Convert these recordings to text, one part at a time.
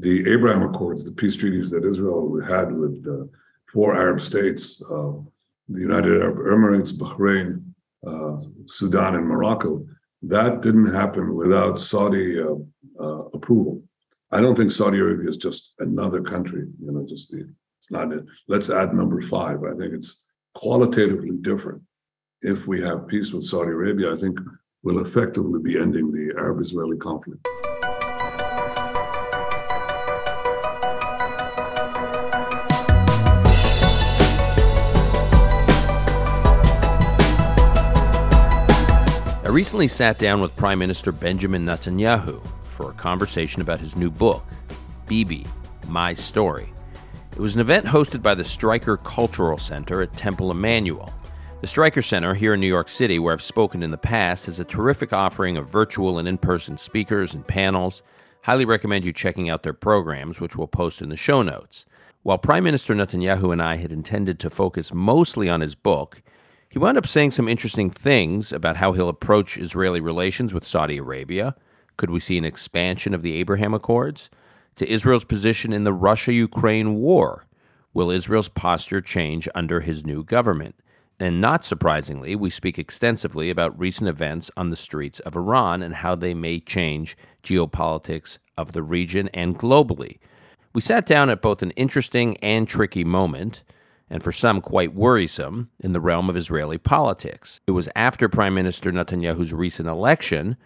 the Abraham Accords, the peace treaties that Israel had with uh, four Arab states, uh, the United Arab Emirates, Bahrain, uh, Sudan, and Morocco, that didn't happen without Saudi uh, uh, approval. I don't think Saudi Arabia is just another country, you know, just the, it's not, a, let's add number five. I think it's qualitatively different. If we have peace with Saudi Arabia, I think we'll effectively be ending the Arab Israeli conflict. Recently sat down with Prime Minister Benjamin Netanyahu for a conversation about his new book, Bibi My Story. It was an event hosted by the Streicker Cultural Center at Temple Emanuel. The Streicker Center here in New York City, where I've spoken in the past, has a terrific offering of virtual and in person speakers and panels. Highly recommend you checking out their programs, which we'll post in the show notes. While Prime Minister Netanyahu and I had intended to focus mostly on his book, he wound up saying some interesting things about how he'll approach Israeli relations with Saudi Arabia. Could we see an expansion of the Abraham Accords? To Israel's position in the Russia Ukraine war. Will Israel's posture change under his new government? And not surprisingly, we speak extensively about recent events on the streets of Iran and how they may change geopolitics of the region and globally. We sat down at both an interesting and tricky moment and for some quite worrisome, in the realm of Israeli politics. It was after Prime Minister Netanyahu's recent election,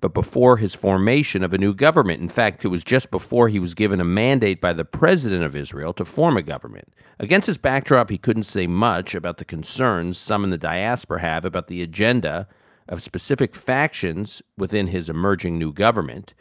but before his formation of a new government. In fact, it was just before he was given a mandate by the president of Israel to form a government. Against this backdrop, he couldn't say much about the concerns some in the diaspora have about the agenda of specific factions within his emerging new government.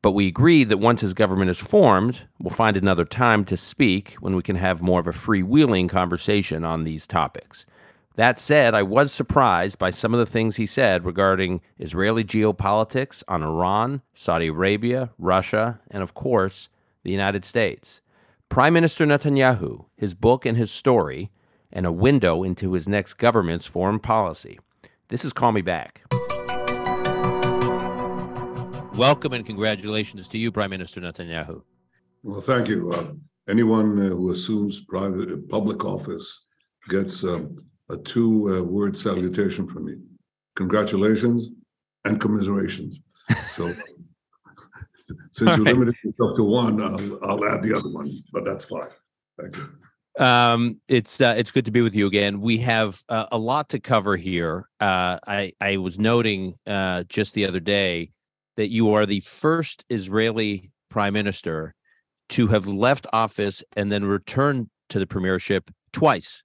But we agreed that once his government is formed, we'll find another time to speak when we can have more of a freewheeling conversation on these topics. That said, I was surprised by some of the things he said regarding Israeli geopolitics on Iran, Saudi Arabia, Russia, and of course, the United States. Prime Minister Netanyahu, his book and his story, and a window into his next government's foreign policy. This is Call Me Back. Welcome and congratulations to you, Prime Minister Netanyahu. Well, thank you. Uh, anyone uh, who assumes private uh, public office gets um, a two-word uh, salutation from me: congratulations and commiserations. So, since you right. limited yourself to one, I'll, I'll, add the other one, but that's fine. Thank you. Um, it's uh, it's good to be with you again. We have uh, a lot to cover here. I I was noting just the other day that you are the first Israeli prime minister to have left office and then returned to the premiership twice,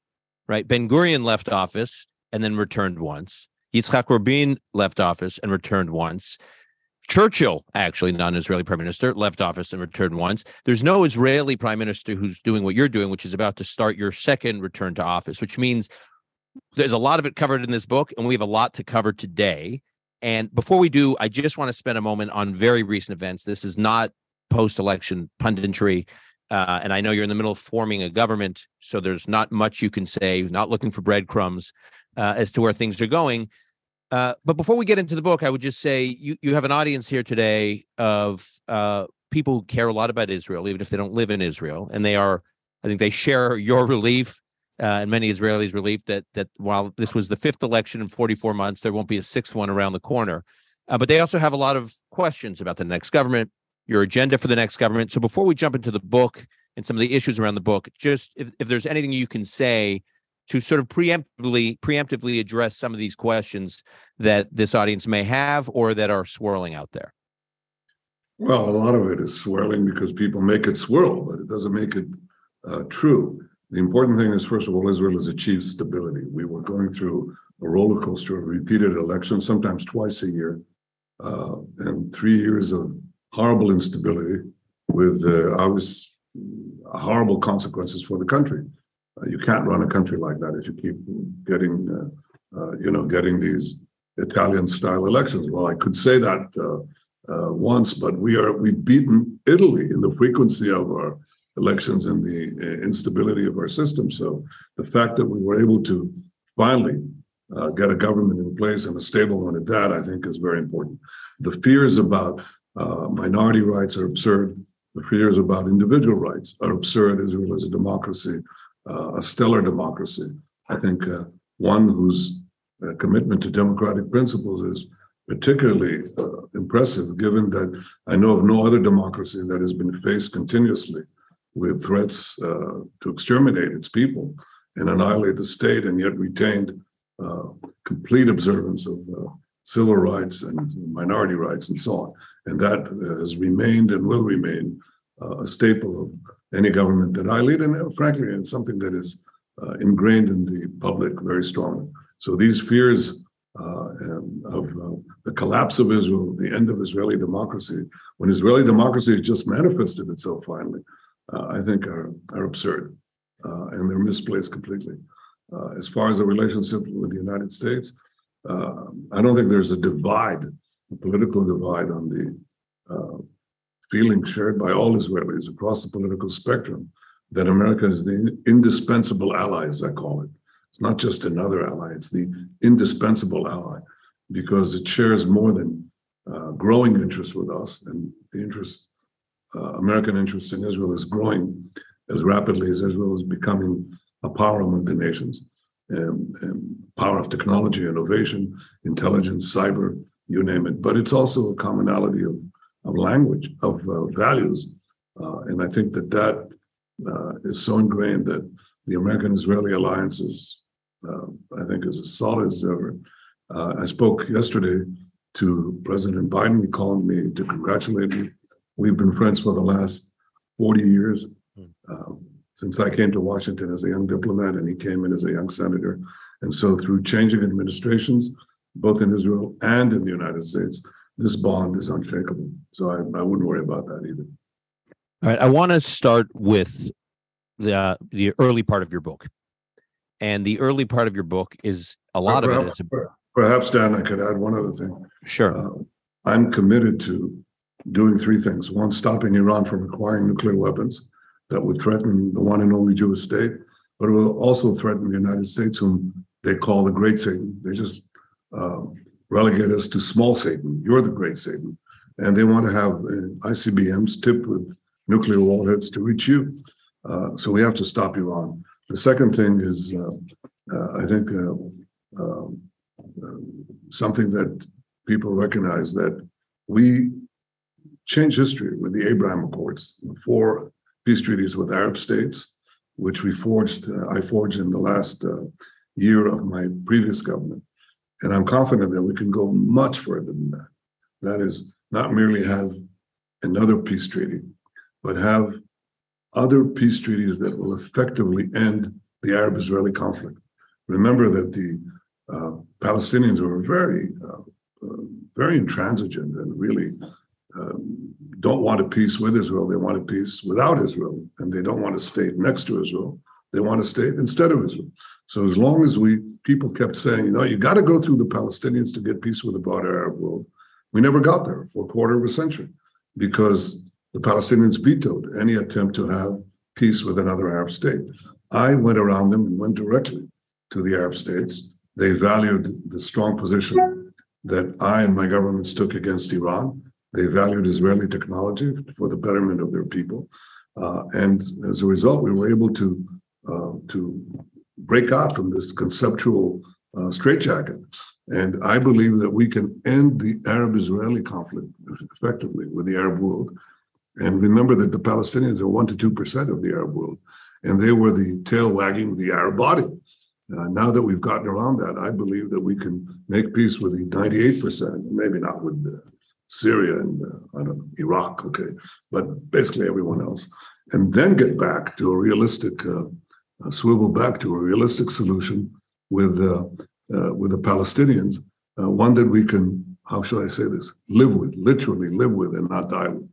right? Ben Gurion left office and then returned once. Yitzhak Rabin left office and returned once. Churchill, actually non Israeli prime minister, left office and returned once. There's no Israeli prime minister who's doing what you're doing, which is about to start your second return to office, which means there's a lot of it covered in this book, and we have a lot to cover today. And before we do, I just want to spend a moment on very recent events. This is not post election punditry. Uh, and I know you're in the middle of forming a government, so there's not much you can say, not looking for breadcrumbs uh, as to where things are going. Uh, but before we get into the book, I would just say you, you have an audience here today of uh, people who care a lot about Israel, even if they don't live in Israel. And they are, I think they share your relief uh, and many Israelis relieved that that while this was the fifth election in 44 months, there won't be a sixth one around the corner. Uh, but they also have a lot of questions about the next government, your agenda for the next government. So before we jump into the book and some of the issues around the book, just if, if there's anything you can say to sort of preemptively preemptively address some of these questions that this audience may have or that are swirling out there. Well, a lot of it is swirling because people make it swirl, but it doesn't make it uh, true. The important thing is, first of all, Israel has achieved stability. We were going through a roller coaster of repeated elections, sometimes twice a year, uh, and three years of horrible instability with uh, obvious horrible consequences for the country. Uh, you can't run a country like that if you keep getting, uh, uh, you know, getting these Italian-style elections. Well, I could say that uh, once, but we are we've beaten Italy in the frequency of our elections and the uh, instability of our system. So the fact that we were able to finally uh, get a government in place and a stable one at that, I think, is very important. The fears about uh, minority rights are absurd. the fears about individual rights are absurd. Israel is a democracy, uh, a stellar democracy. I think uh, one whose uh, commitment to democratic principles is particularly impressive, given that I know of no other democracy that has been faced continuously with threats uh, to exterminate its people and annihilate the state, and yet retained uh, complete observance of uh, civil rights and minority rights and so on. And that has remained and will remain uh, a staple of any government that I lead, and uh, frankly, it's something that is uh, ingrained in the public very strongly. So these fears uh, of uh, the collapse of Israel, the end of Israeli democracy, when Israeli democracy has just manifested itself finally, uh, I think are, are absurd uh, and they're misplaced completely. Uh, as far as the relationship with the United States, uh, I don't think there's a divide, a political divide on the feeling shared by all Israelis across the political spectrum that America is the indispensable ally, as I call it. It's not just another ally, it's the indispensable ally because it shares more than uh, growing interest with us and the interest, uh, American interest in Israel is growing as rapidly as Israel is becoming a power among the nations. And, and power of technology, innovation, intelligence, cyber, you name it. But it's also a commonality of, of language, of uh, values. Uh, and I think that that uh, is so ingrained that the American-Israeli alliance is uh, I think is as solid as ever. Uh, I spoke yesterday to President Biden. He called me to congratulate me. We've been friends for the last 40 years hmm. uh, since I came to Washington as a young diplomat and he came in as a young senator. And so, through changing administrations, both in Israel and in the United States, this bond is unshakable. So, I, I wouldn't worry about that either. All right. I want to start with the the early part of your book and the early part of your book is a lot perhaps, of it is perhaps dan i could add one other thing sure uh, i'm committed to doing three things. One stopping iran from acquiring nuclear weapons that would threaten the one and only jewish state but it will also threaten the united states whom they call the great satan. They just uh, relegate us to small satan. You're the great satan. And they want to have uh, icbms tipped with nuclear warheads to reach you. Uh, so we have to stop iran. The second thing is, uh, uh, I think, um, something that people recognize that we changed history with the Abraham Accords, four peace treaties with Arab states, which we forged, uh, I forged in the last uh, year of my previous government. And I'm confident that we can go much further than that. That is, not merely have another peace treaty, but have other peace treaties that will effectively end the Arab Israeli conflict. Remember that the uh, Palestinians were very, uh, uh, very intransigent and really um, don't want a peace with Israel. They want a peace without Israel, and they don't want a state next to Israel. They want a state instead of Israel. So as long as we people kept saying, you know, you got to go through the Palestinians to get peace with the broader Arab world, we never got there for a quarter of a century because the Palestinians vetoed any attempt to have peace with another Arab state. I went around them and went directly to the Arab states. They valued the strong position that I and my governments took against Iran. They valued Israeli technology for the betterment of their people. Uh, and as a result, we were able to, uh, to break out from this conceptual uh, straitjacket. And I believe that we can end the Arab Israeli conflict effectively with the Arab world and remember that the Palestinians are 1% to 2% of the Arab world, and they were the tail wagging the Arab body. Uh, now that we've gotten around that, I believe that we can make peace with the 98%, maybe not with uh, Syria and uh, I don't know, Iraq, okay, but basically everyone else, and then get back to a realistic, uh, swivel back to a realistic solution with uh, uh, with the Palestinians, one that we can, how should I say this, live with, literally live with, and not die with.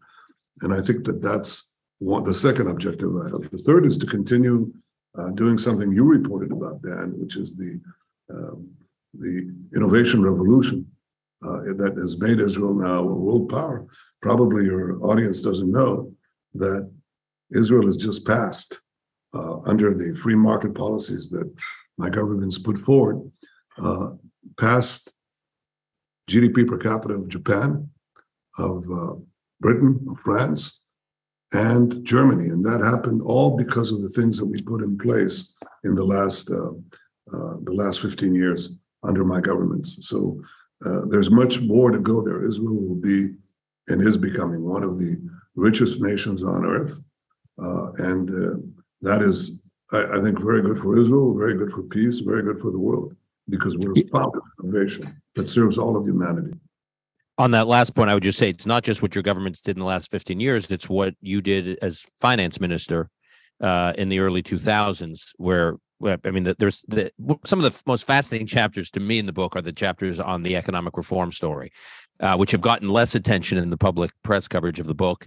And I think that that's one, the second objective I have. The third is to continue uh, doing something you reported about, Dan, which is the um, the innovation revolution uh, that has made Israel now a world power. Probably your audience doesn't know that Israel has just passed uh, under the free market policies that my government's put forward, uh, passed GDP per capita of Japan, of uh, Britain, of France, and Germany. And that happened all because of the things that we put in place in the last uh, uh, the last 15 years under my governments. So uh, there's much more to go there. Israel will be and is becoming one of the richest nations on earth. Uh, and uh, that is, I, I, think, very good for Israel, very good for peace, very good for the world, because we're a power innovation that serves all of humanity on that last point, I would just say it's not just what your governments did in the last 15 years, it's what you did as finance minister uh, in the early 2000s, where I mean, there's the, some of the most fascinating chapters to me in the book are the chapters on the economic reform story, uh, which have gotten less attention in the public press coverage of the book,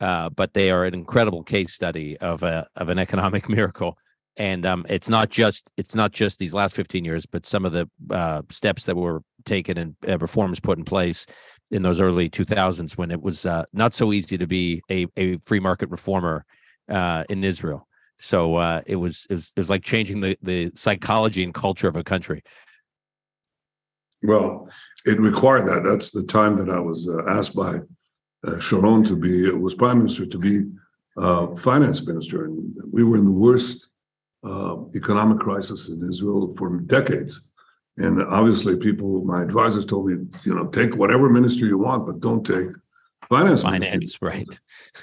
uh, but they are an incredible case study of a of an economic miracle. And um, it's not just it's not just these last 15 years, but some of the uh, steps that were taken and uh, reforms put in place in those early 2000s when it was uh, not so easy to be a, a free market reformer uh, in Israel. So uh, it was it was it was like changing the the psychology and culture of a country. Well, it required that. That's the time that I was uh, asked by uh, Sharon to be was prime minister to be uh, finance minister, and we were in the worst economic crisis in Israel for decades and obviously, people, my advisors told me, you know, take whatever ministry you want, but don't take finance. Finance, right?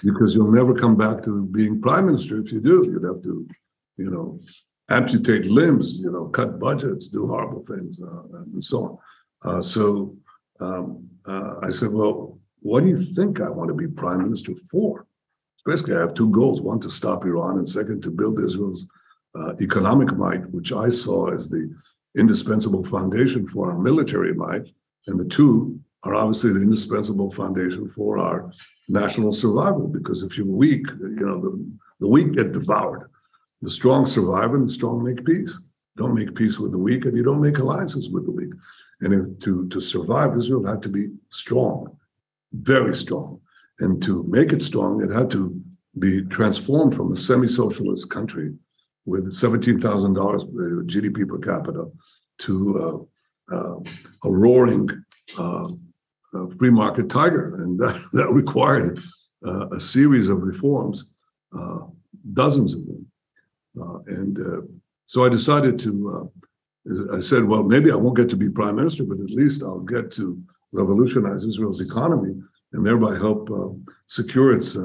Because you'll never come back to being prime minister if you do. You'd have to, you know, amputate limbs, you know, cut budgets, do horrible things, uh, and so on. Uh, so um, uh, I said, well, what do you think I want to be prime minister for? Basically, I have two goals: one to stop Iran, and second to build Israel's uh, economic might, which I saw as the indispensable foundation for our military might, and the two are obviously the indispensable foundation for our national survival. Because if you're weak, you know the, the weak get devoured. The strong survive, and the strong make peace. Don't make peace with the weak, and you don't make alliances with the weak. And if, to to survive, Israel had to be strong, very strong, and to make it strong, it had to be transformed from a semi-socialist country with $17,000 GDP per capita to uh, uh, a roaring uh, free market tiger. And that, that required uh, a series of reforms, uh, dozens of them. Uh, and so I decided to, I said, well, maybe I won't get to be prime minister, but at least I'll get to revolutionize Israel's economy and thereby help secure its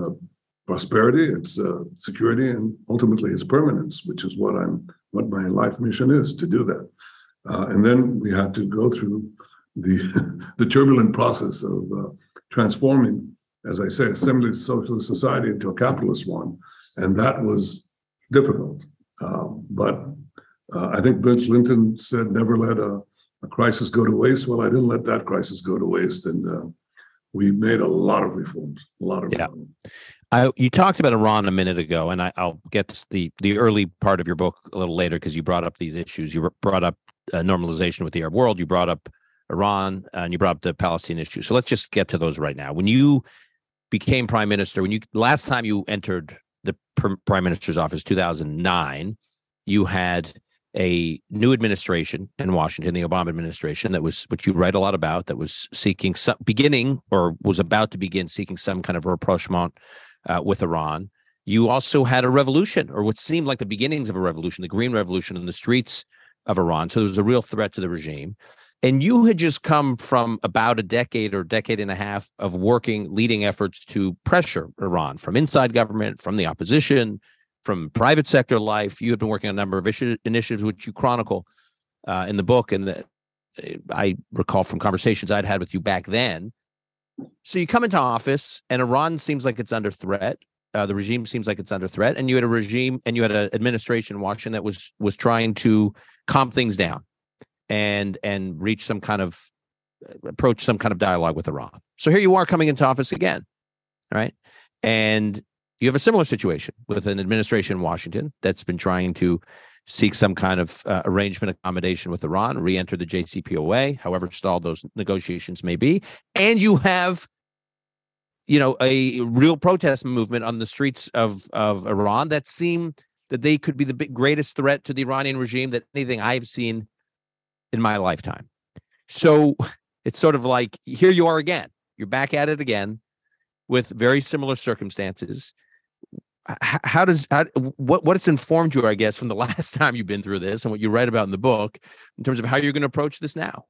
prosperity, its uh, security, and ultimately its permanence, which is what I'm what my life mission is to do that. Uh, and then we had to go through the the turbulent process of uh, transforming, as I say, a semi-socialist society into a capitalist one, and that was difficult. Um, but uh, I think Bill Clinton said, "Never let a, a, crisis go to waste." Well, I didn't let that crisis go to waste, and uh, we made a lot of reforms. A lot of yeah. reforms. I, you talked about Iran a minute ago, and I, will get to the the early part of your book a little later because you brought up these issues. You brought up uh, normalization with the Arab world. You brought up Iran, and you brought up the Palestinian issue. So let's just get to those right now. When you became prime minister, when you last time you entered the prime minister's office, two thousand nine, you had a new administration in Washington, the Obama administration, that was which you write a lot about, that was seeking some beginning or was about to begin seeking some kind of rapprochement uh, with Iran. You also had a revolution, or what seemed like the beginnings of a revolution, the Green Revolution in the streets of Iran. So there was a real threat to the regime. And you had just come from about a decade or decade and a half of working, leading efforts to pressure Iran from inside government, from the opposition, from private sector life. You had been working on a number of initiatives, which you chronicle uh, in the book. And the, I recall from conversations I'd had with you back then so you come into office and Iran seems like it's under threat. Uh, the regime seems like it's under threat, and you had a regime and you had an administration in Washington that was was trying to calm things down and and reach some kind of uh, approach some kind of dialogue with Iran. So here you are coming into office again, right? And you have a similar situation with an administration in Washington that's been trying to seek some kind of uh, arrangement accommodation with Iran, re-enter the JCPOA, however stalled those negotiations may be, and you have you know a real protest movement on the streets of of Iran that seem that they could be the big, greatest threat to the Iranian regime that anything I've seen in my lifetime. So it's sort of like here you are again. You're back at it again with very similar circumstances. H- how does how, what what's informed you, I guess, from the last time you've been through this and what you write about in the book in terms of how you're going to approach this now?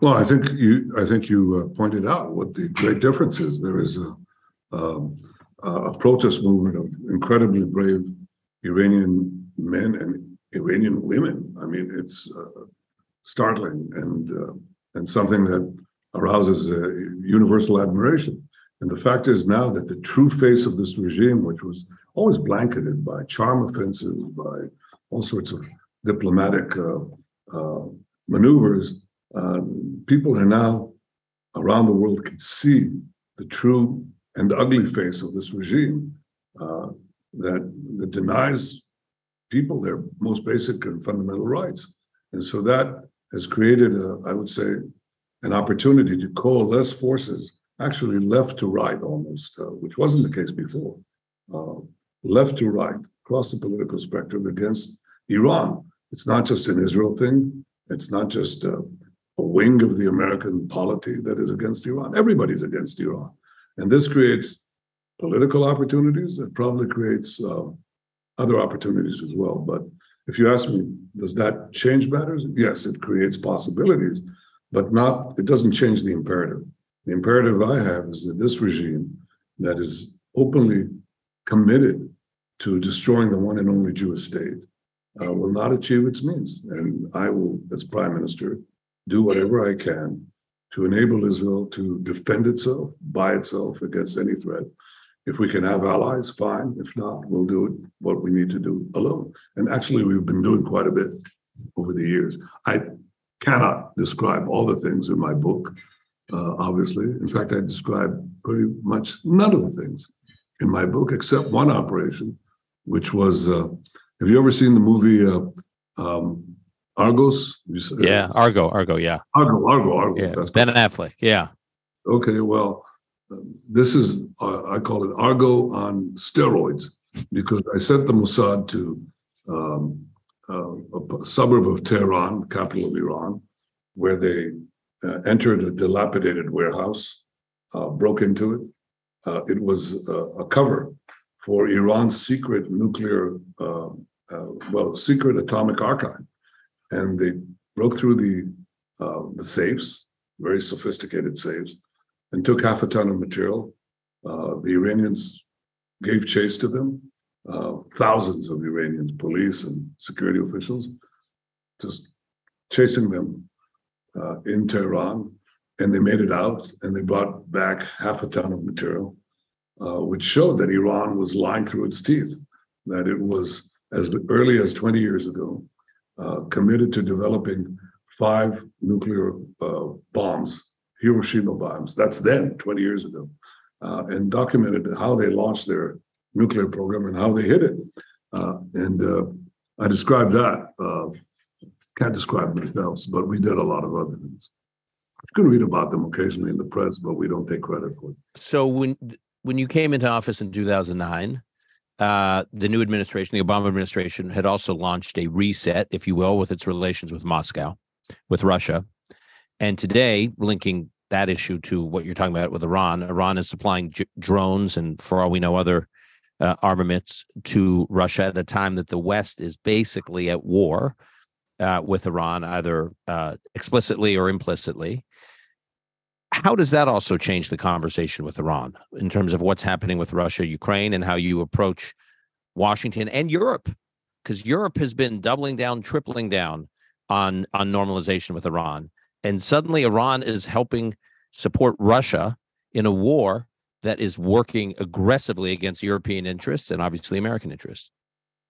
Well, I think you I think you uh, pointed out what the great difference is. There is a um, a protest movement of incredibly brave Iranian men and Iranian women. I mean, it's uh, startling and uh, and something that arouses universal admiration. And the fact is now that the true face of this regime, which was always blanketed by charm offensives, by all sorts of diplomatic uh, uh, maneuvers, um, people are now around the world can see the true and ugly face of this regime uh, that, that denies people their most basic and fundamental rights. And so that has created, a, I would say, an opportunity to coalesce forces, actually left to right almost, uh, which wasn't the case before, uh, left to right across the political spectrum against Iran. It's not just an Israel thing. It's not just uh, a wing of the American polity that is against Iran. Everybody's against Iran. And this creates political opportunities. It probably creates uh, other opportunities as well. But if you ask me, does that change matters? Yes, it creates possibilities, but not, it doesn't change the imperative. The imperative I have is that this regime that is openly committed to destroying the one and only Jewish state uh, will not achieve its means. And I will, as prime minister, do whatever I can to enable Israel to defend itself by itself against any threat. If we can have allies, fine. If not, we'll do it what we need to do alone. And actually, we've been doing quite a bit over the years. I cannot describe all the things in my book, uh, obviously. In fact, I describe pretty much none of the things in my book except one operation, which was uh, have you ever seen the movie uh, um, Argos? Yeah, Argo, Argo, yeah. Argo, Argo, Argo. Yeah, That's Ben Affleck, yeah. Okay, well, this is, uh, I call it Argo on steroids because I sent the Mossad to um, uh, a suburb of Tehran, capital of Iran, where they uh, entered a dilapidated warehouse, uh, broke into it. Uh, it was a cover for Iran's secret nuclear, uh, well, secret atomic archive and they broke through the uh, the safes, very sophisticated safes, and took half a ton of material. Uh, the Iranians gave chase to them. Uh, thousands of Iranians, police and security officials, just chasing them uh, in Tehran, and they made it out, and they brought back half a ton of material, uh, which showed that Iran was lying through its teeth, that it was as early as 20 years ago uh, committed to developing five nuclear uh, bombs, Hiroshima bombs. That's then, 20 years ago, uh, and documented how they launched their nuclear program and how they hit it. Uh, and uh, I described that. can't describe much else, but we did a lot of other things. You can read about them occasionally in the press, but we don't take credit for it. So when when you came into office in 2009, uh, the new administration, the Obama administration, had also launched a reset, if you will, with its relations with Moscow, with Russia. And today, linking that issue to what you're talking about with Iran, Iran is supplying j- drones and, for all we know, other uh, armaments to Russia at a time that the West is basically at war uh, with Iran, either uh, explicitly or implicitly how does that also change the conversation with Iran in terms of what's happening with Russia, Ukraine, and how you approach Washington and Europe? Because Europe has been doubling down, tripling down on on normalization with Iran, and suddenly Iran is helping support Russia in a war that is working aggressively against European interests and obviously American interests.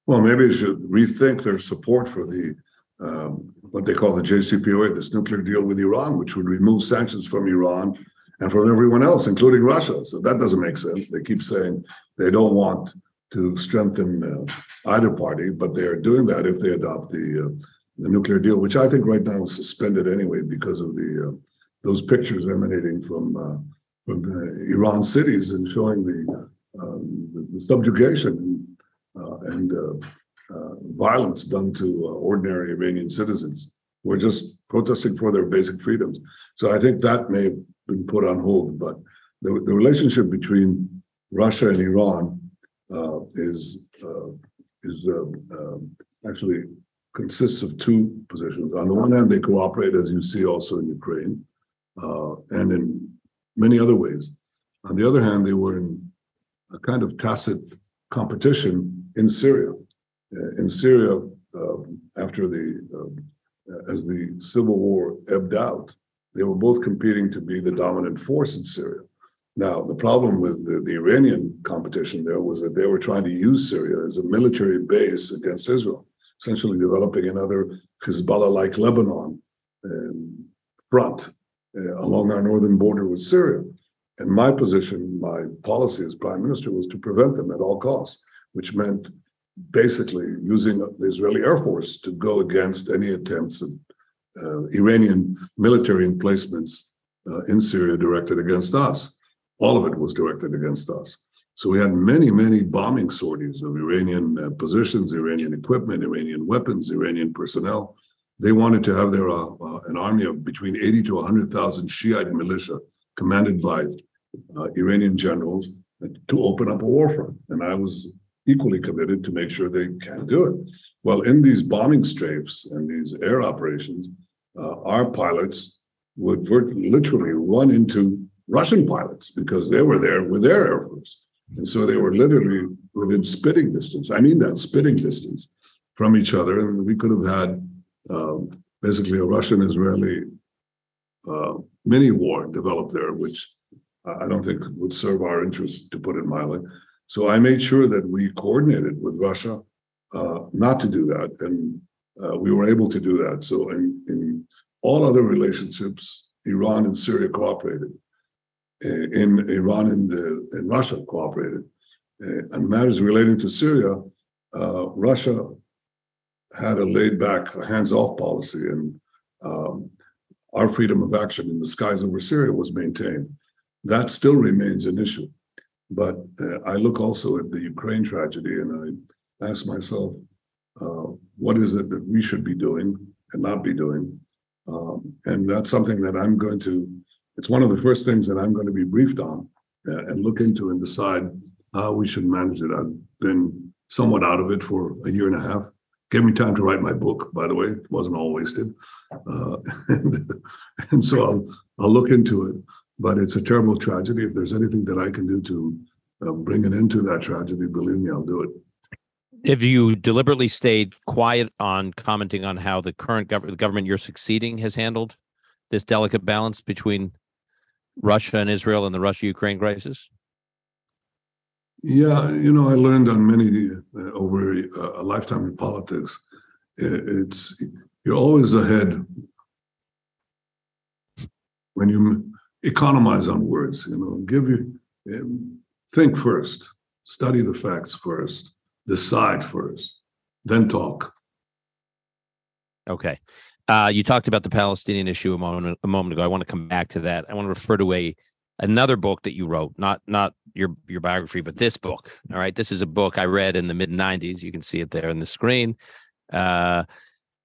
Well, maybe they should rethink their support for the um, what they call the JCPOA, this nuclear deal with Iran, which would remove sanctions from Iran and from everyone else, including Russia. So that doesn't make sense. They keep saying they don't want to strengthen uh, either party, but they are doing that if they adopt the uh, the nuclear deal, which I think right now is suspended anyway because of the uh, those pictures emanating from uh, from Iran cities and showing the, um, the subjugation uh, and uh, uh, violence done to uh, ordinary Iranian citizens who are just protesting for their basic freedoms. So I think that may have been put on hold. But the, the relationship between Russia and Iran uh, is, uh, is, um, actually consists of two positions. On the one hand, they cooperate, as you see also in Ukraine, uh, and in many other ways. On the other hand, they were in a kind of tacit competition in Syria. Uh, in Syria, um, after the, um, as the civil war ebbed out, they were both competing to be the dominant force in Syria. Now, the problem with the, the Iranian competition there was that they were trying to use Syria as a military base against Israel, essentially developing another Hezbollah-like Lebanon um, front uh, along our northern border with Syria. And my position, my policy as prime minister was to prevent them at all costs, which meant basically using the Israeli Air Force to go against any attempts at uh, Iranian military emplacements uh, in Syria directed against us. All of it was directed against us. So we had many, many bombing sorties of Iranian uh, positions, Iranian equipment, Iranian weapons, Iranian personnel. They wanted to have their uh, uh, an army of between 80 to 100,000 Shiite militia commanded by uh, Iranian generals to open up a war front. And I was equally committed to make sure they can do it. Well, in these bombing strafes and these air operations, uh, our pilots would literally run into Russian pilots because they were there with their air force. And so they were literally within spitting distance. I mean that spitting distance from each other. And we could have had um, basically a Russian Israeli uh, mini war developed there, which I don't think would serve our interest, to put it mildly. So I made sure that we coordinated with Russia uh, not to do that, and uh, we were able to do that. So in, in all other relationships, Iran and Syria cooperated. In Iran and, the, and Russia cooperated. And matters relating to Syria, uh, Russia had a laid back, hands off policy, and um, our freedom of action in the skies over Syria was maintained. That still remains an issue. But uh, I look also at the Ukraine tragedy and I ask myself, uh, what is it that we should be doing and not be doing? Um, and that's something that I'm going to, it's one of the first things that I'm going to be briefed on uh, and look into and decide how we should manage it. I've been somewhat out of it for a year and a half. Gave me time to write my book, by the way. It wasn't all wasted. Uh, and, and so I'll, I'll look into it but it's a terrible tragedy. If there's anything that I can do to uh, bring an end to that tragedy, believe me, I'll do it. Have you deliberately stayed quiet on commenting on how the current gov- the government you're succeeding has handled this delicate balance between Russia and Israel and the Russia-Ukraine crisis? Yeah, you know, I learned on many uh, over a, a lifetime in politics. It's you're always ahead when you economize on words, you know, give you, think first, study the facts first, decide first, then talk. Okay. Uh, you talked about the Palestinian issue a moment a moment ago. I want to come back to that. I want to refer to a another book that you wrote, not not your your biography, but this book. All right, this is a book I read in the mid '90s. You can see it there on the screen. Uh,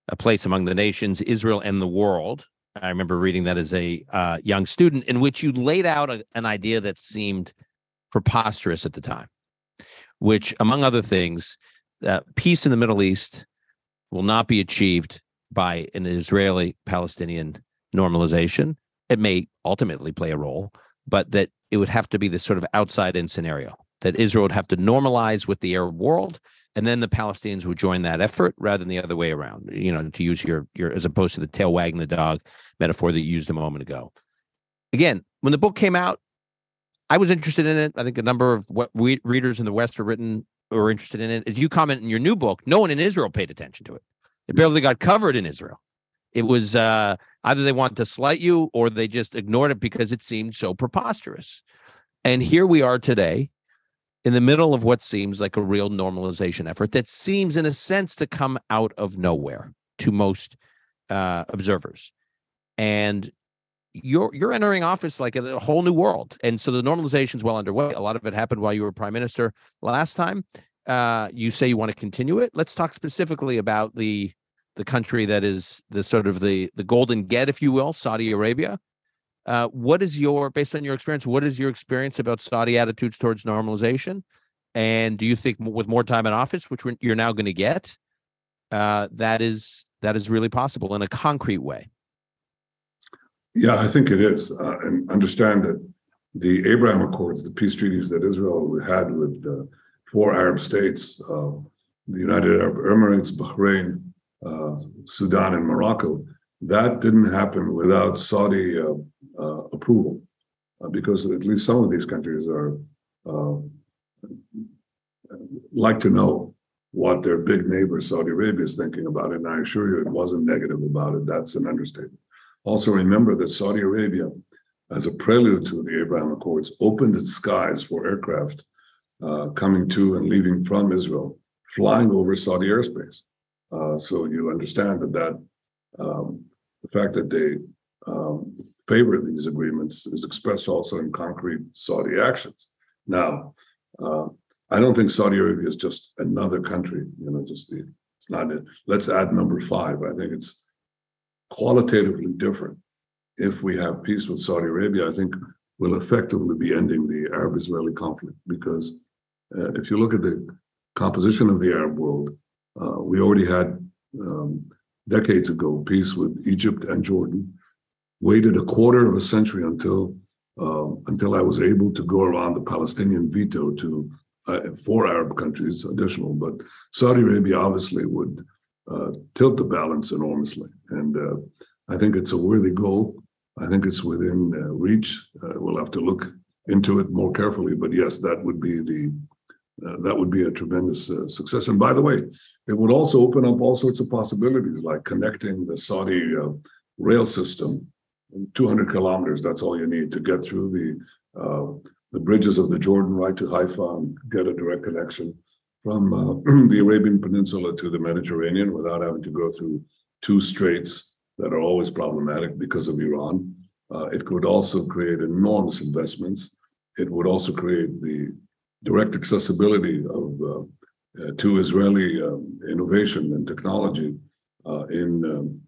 a place among the nations, Israel and the world. I remember reading that as a uh, young student, in which you laid out a, an idea that seemed preposterous at the time, which, among other things, uh, peace in the Middle East will not be achieved by an Israeli Palestinian normalization. It may ultimately play a role, but that it would have to be this sort of outside in scenario that Israel would have to normalize with the Arab world and then the Palestinians would join that effort rather than the other way around. You know, to use your your as opposed to the tail wagging the dog metaphor that you used a moment ago. Again, when the book came out, I was interested in it. I think a number of what we, readers in the West are written were interested in it. As you comment in your new book, no one in Israel paid attention to it. It barely got covered in Israel. It was uh, either they wanted to slight you or they just ignored it because it seemed so preposterous. And here we are today, in the middle of what seems like a real normalization effort that seems, in a sense, to come out of nowhere to most uh, observers. And you're you're entering office like a whole new world, and so the normalization is well underway. A lot of it happened while you were prime minister last time. Uh, you say you want to continue it. Let's talk specifically about the the country that is the sort of the the golden get, if you will, Saudi Arabia. Uh, what is your, based on your experience, what is your experience about Saudi attitudes towards normalization? And do you think with more time in office, which you're now going to get, uh, that is that is really possible in a concrete way? Yeah, I think it is, uh, and understand that the Abraham Accords, the peace treaties that Israel had with uh, four Arab states, uh, the United Arab Emirates, Bahrain, uh, Sudan, and Morocco, that didn't happen without Saudi uh, uh, approval, because at least some of these countries are like to know what their big neighbor Saudi Arabia is thinking about it. And I assure you, it wasn't negative about it. That's an understatement. Also, remember that Saudi Arabia, as a prelude to the Abraham Accords, opened its skies for aircraft uh, coming to and leaving from Israel, flying over Saudi airspace. Uh, so you understand that that um, the fact that they um, favor these agreements is expressed also in concrete Saudi actions. Now, uh, I don't think Saudi Arabia is just another country, you know, just the, it's not, let's add number five. I think it's qualitatively different. If we have peace with Saudi Arabia, I think we'll effectively be ending the Arab Israeli conflict because uh, if you look at the composition of the Arab world, uh, we already had um, decades ago peace with Egypt and Jordan. Waited a quarter of a century until um, until I was able to go around the Palestinian veto to uh, four Arab countries additional, but Saudi Arabia obviously would uh, tilt the balance enormously. And uh, I think it's a worthy goal. I think it's within uh, reach. We'll have to look into it more carefully, but yes, that would be the uh, that would be a tremendous success. And by the way, it would also open up all sorts of possibilities, like connecting the Saudi rail system 200 kilometers. That's all you need to get through the the bridges of the Jordan right to Haifa and get a direct connection from uh, the Arabian Peninsula to the Mediterranean without having to go through two straits that are always problematic because of Iran. Uh, it could also create enormous investments. It would also create the direct accessibility of uh, uh to Israeli um, innovation and technology uh, in um,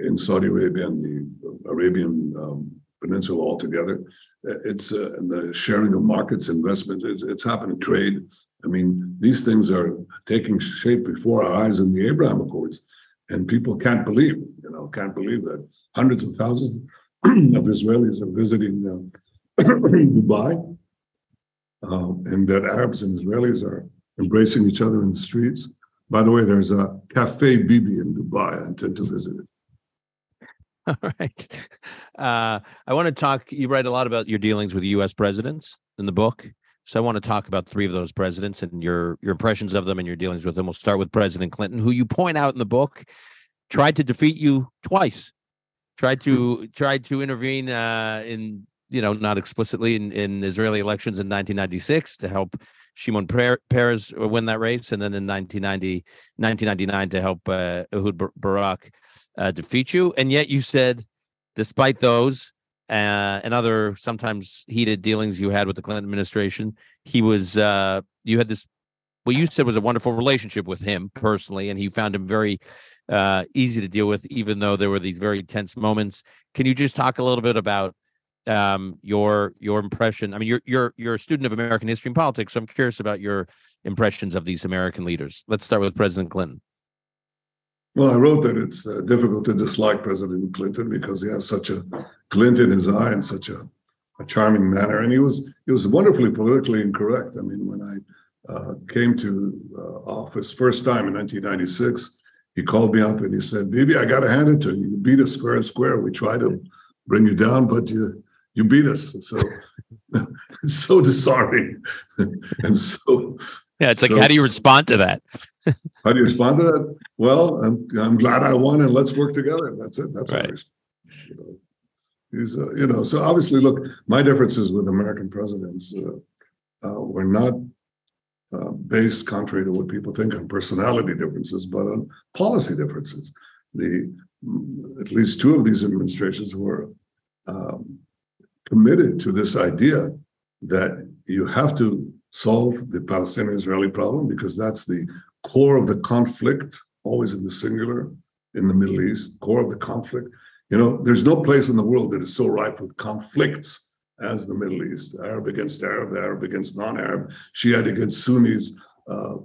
in Saudi Arabia and the Arabian um, Peninsula altogether. It's the sharing of markets, investments. It's, it's happening. Trade. I mean, these things are taking shape before our eyes in the Abraham Accords, and people can't believe. You know, can't believe that hundreds of thousands of Israelis are visiting uh, Dubai, uh, and that Arabs and Israelis are embracing each other in the streets. By the way, there's a Cafe Bibi in Dubai. I intend to visit it. All right. Uh, I want to talk. You write a lot about your dealings with U.S. presidents in the book. So I want to talk about three of those presidents and your your impressions of them and your dealings with them. We'll start with President Clinton, who you point out in the book tried to defeat you twice. Tried to tried to intervene uh, in you know not explicitly in, in Israeli elections in 1996 to help Shimon Peres win that race, and then in 1990 1999 to help uh, Ehud Barak uh, defeat you. And yet you said, despite those uh, and other sometimes heated dealings you had with the Clinton administration, he was uh, you had this what you said was a wonderful relationship with him personally, and he found him very uh, easy to deal with, even though there were these very tense moments. Can you just talk a little bit about um, your your impression? I mean, you're you're you're a student of American history and politics, so I'm curious about your impressions of these American leaders. Let's start with President Clinton. Well, I wrote that it's uh, difficult to dislike President Clinton because he has such a glint in his eye and such a, a charming manner, and he was he was wonderfully politically incorrect. I mean, when I uh, came to uh, office first time in 1996, he called me up and he said, "Bibi, I got to hand it to you. You beat us fair and square. We tried to bring you down, but you you beat us. So so disarming, and so." Yeah, it's like, so, how do you respond to that? How do you respond to that? Well, I'm I'm glad I won, and let's work together. That's it. That's right. You know, he's uh, you know. So obviously, look, my differences with American presidents uh, uh, were not uh, based, contrary to what people think, on personality differences, but on policy differences. The at least two of these administrations were um, committed to this idea that you have to solve the Palestinian-Israeli problem because that's the core of the conflict, always in the singular, in the Middle East, core of the conflict. You know, there's no place in the world that is so ripe with conflicts as the Middle East, Arab against Arab, Arab against non-Arab, Shiite against Sunnis, uh,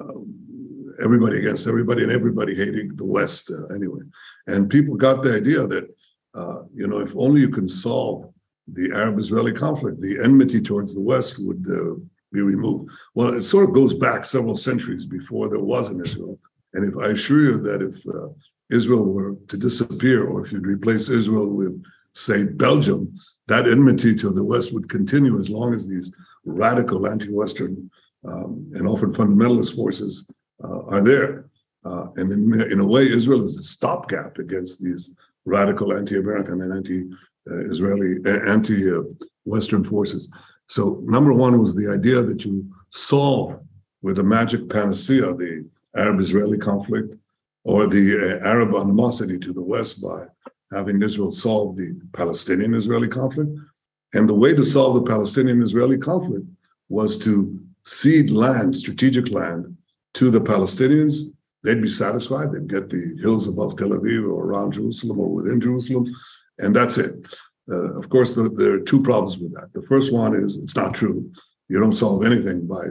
um, everybody against everybody, and everybody hating the West uh, anyway. And people got the idea that, uh, you know, if only you can solve the Arab-Israeli conflict, the enmity towards the West would uh, be removed. Well, it sort of goes back several centuries before there was an Israel. And if I assure you that if uh, Israel were to disappear, or if you'd replace Israel with, say, Belgium, that enmity to the West would continue as long as these radical anti-Western um, and often fundamentalist forces uh, are there. Uh, and in, in a way, Israel is a stopgap against these radical anti-American and Uh, anti-Israeli, uh, anti-Western uh, forces. So number one was the idea that you solve with a magic panacea the Arab-Israeli conflict or the uh, Arab animosity to the West by having Israel solve the Palestinian-Israeli conflict. And the way to solve the Palestinian-Israeli conflict was to cede land, strategic land, to the Palestinians. They'd be satisfied. They'd get the hills above Tel Aviv or around Jerusalem or within Jerusalem, and that's it. Uh, of course, the, there are two problems with that. The first one is it's not true. You don't solve anything by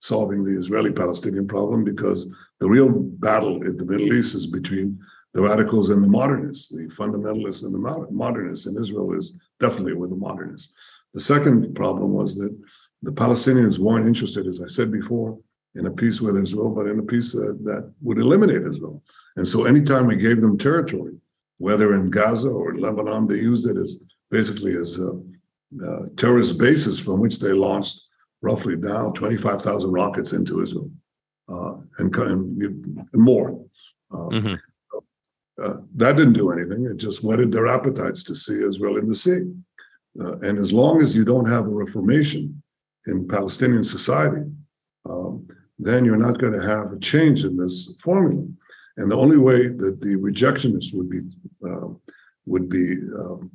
solving the Israeli Palestinian problem because the real battle in the Middle East is between the radicals and the modernists, the fundamentalists and the modernists. And Israel is definitely with the modernists. The second problem was that the Palestinians weren't interested, as I said before, in a peace with Israel, but in a peace uh, that would eliminate Israel. And so anytime we gave them territory, whether in Gaza or Lebanon, they used it as basically as a, a terrorist bases from which they launched roughly now 25,000 rockets into Israel uh, and, and, more. Uh, mm-hmm. uh, that didn't do anything. It just whetted their appetites to see Israel in the sea. Uh, and as long as you don't have a reformation in Palestinian society, um, then you're not going to have a change in this formula. And the only way that the rejectionists would be uh, would be, um,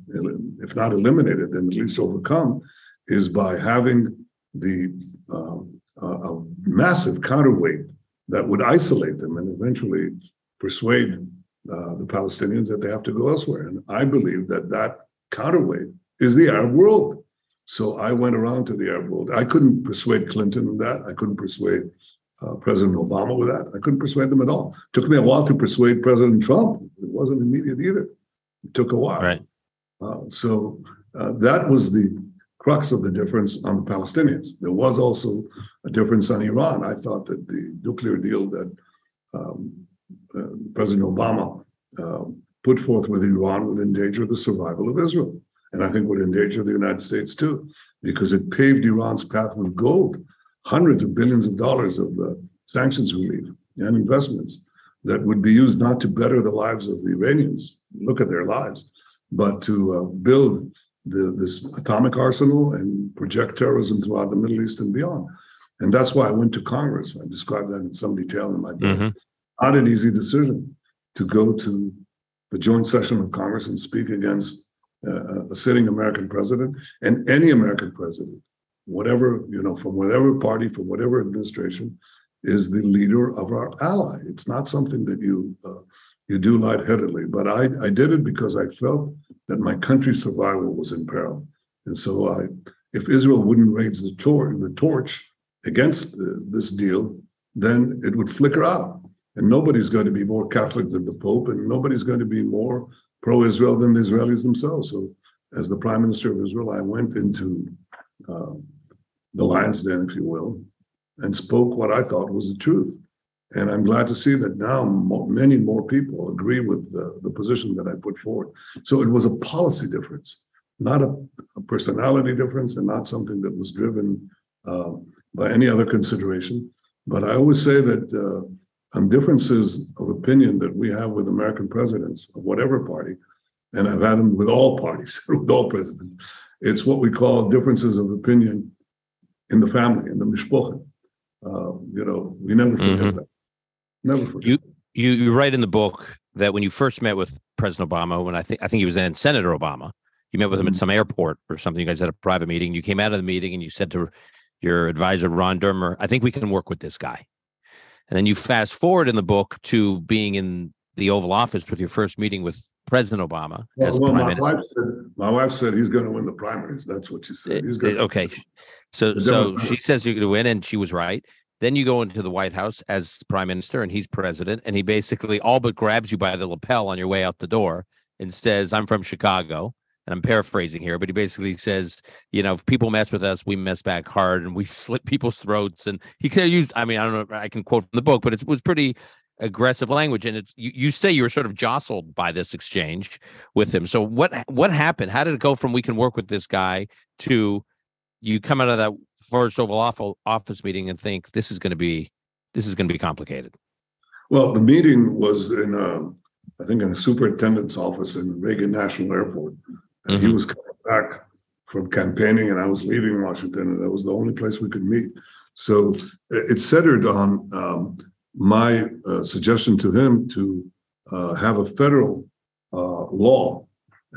if not eliminated, then at least overcome, is by having the uh, a massive counterweight that would isolate them and eventually persuade uh, the Palestinians that they have to go elsewhere. And I believe that that counterweight is the Arab world. So I went around to the Arab world. I couldn't persuade Clinton of that. I couldn't persuade uh, President Obama with that. I couldn't persuade them at all. It took me a while to persuade President Trump. It wasn't immediate either. It took a while. Right. Uh, so uh, that was the crux of the difference on the Palestinians. There was also a difference on Iran. I thought that the nuclear deal that um, uh, President Obama uh, put forth with Iran would endanger the survival of Israel. And I think would endanger the United States too, because it paved Iran's path with gold, hundreds of billions of dollars of uh, sanctions relief and investments that would be used not to better the lives of the Iranians, look at their lives, but to uh, build the, this atomic arsenal and project terrorism throughout the Middle East and beyond. And that's why I went to Congress. I described that in some detail in my book. Mm-hmm. Not an easy decision to go to the joint session of Congress and speak against uh, a sitting American president and any American president, whatever, you know, from whatever party, from whatever administration, is the leader of our ally. It's not something that you uh, you do lightheadedly, but I, I did it because I felt that my country's survival was in peril. And so I, if Israel wouldn't raise the, the torch against the, this deal, then it would flicker out. And nobody's going to be more Catholic than the Pope, and nobody's going to be more pro-Israel than the Israelis themselves. So, as the Prime Minister of Israel, I went into uh, the lion's den, if you will, and spoke what I thought was the truth. And I'm glad to see that now many more people agree with the, the, position that I put forward. So it was a policy difference, not a, a personality difference, and not something that was driven uh, by any other consideration. But I always say that uh, on differences of opinion that we have with American presidents of whatever party, and I've had them with all parties, with all presidents, it's what we call differences of opinion in the family, in the mishpocha. Uh, you know, we never forget mm-hmm. that. Never forget. You you you write in the book that when you first met with President Obama, when I think I think he was then Senator Obama, you met with him mm-hmm. at some airport or something. You guys had a private meeting. You came out of the meeting and you said to your advisor Ron Dermer, "I think we can work with this guy." And then you fast forward in the book to being in the Oval Office with your first meeting with President Obama well, well my, wife said, My wife said he's going to win the primaries. That's what she said. He's going. Eh, eh, okay, so so she says you're going to win, and she was right. Then you go into the White House as prime minister, and he's president, and he basically all but grabs you by the lapel on your way out the door and says, "I'm from Chicago." And I'm paraphrasing here, but he basically says, you know, if people mess with us, we mess back hard and we slit people's throats. And he could have used, I mean, I don't know, I can quote from the book, but it was pretty aggressive language. And it's you, you say you were sort of jostled by this exchange with him. So what what happened? How did it go from we can work with this guy to you come out of that first Oval Office meeting and think this is going to be this is going to be complicated. Well, the meeting was in, um, I think, in a superintendent's office in Reagan National Airport. And he Mhm. was coming back from campaigning, and I was leaving Washington, and that was the only place we could meet. So it, it centered on um, my uh, suggestion to him to uh, have a federal uh, law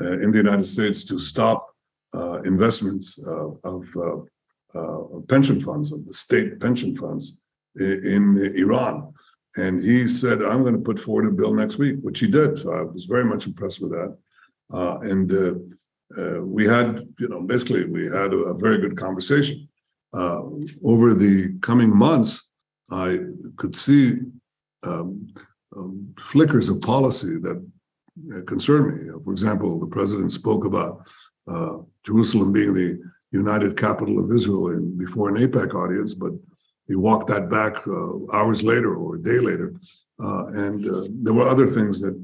uh, in the United States to stop uh, investments of pension funds, of the state pension funds i- in Iran. And he said, I'm going to put forward a bill next week, which he did. So I was very much impressed with that. Uh, and uh, uh, we had, you know, basically we had a, a very good conversation. Over the coming months, I could see um, um, flickers of policy that uh, concern me. For example, the president spoke about uh, Jerusalem being the united capital of Israel in, before an AIPAC audience, but he walked that back uh, hours later or a day later. Uh, and uh, there were other things that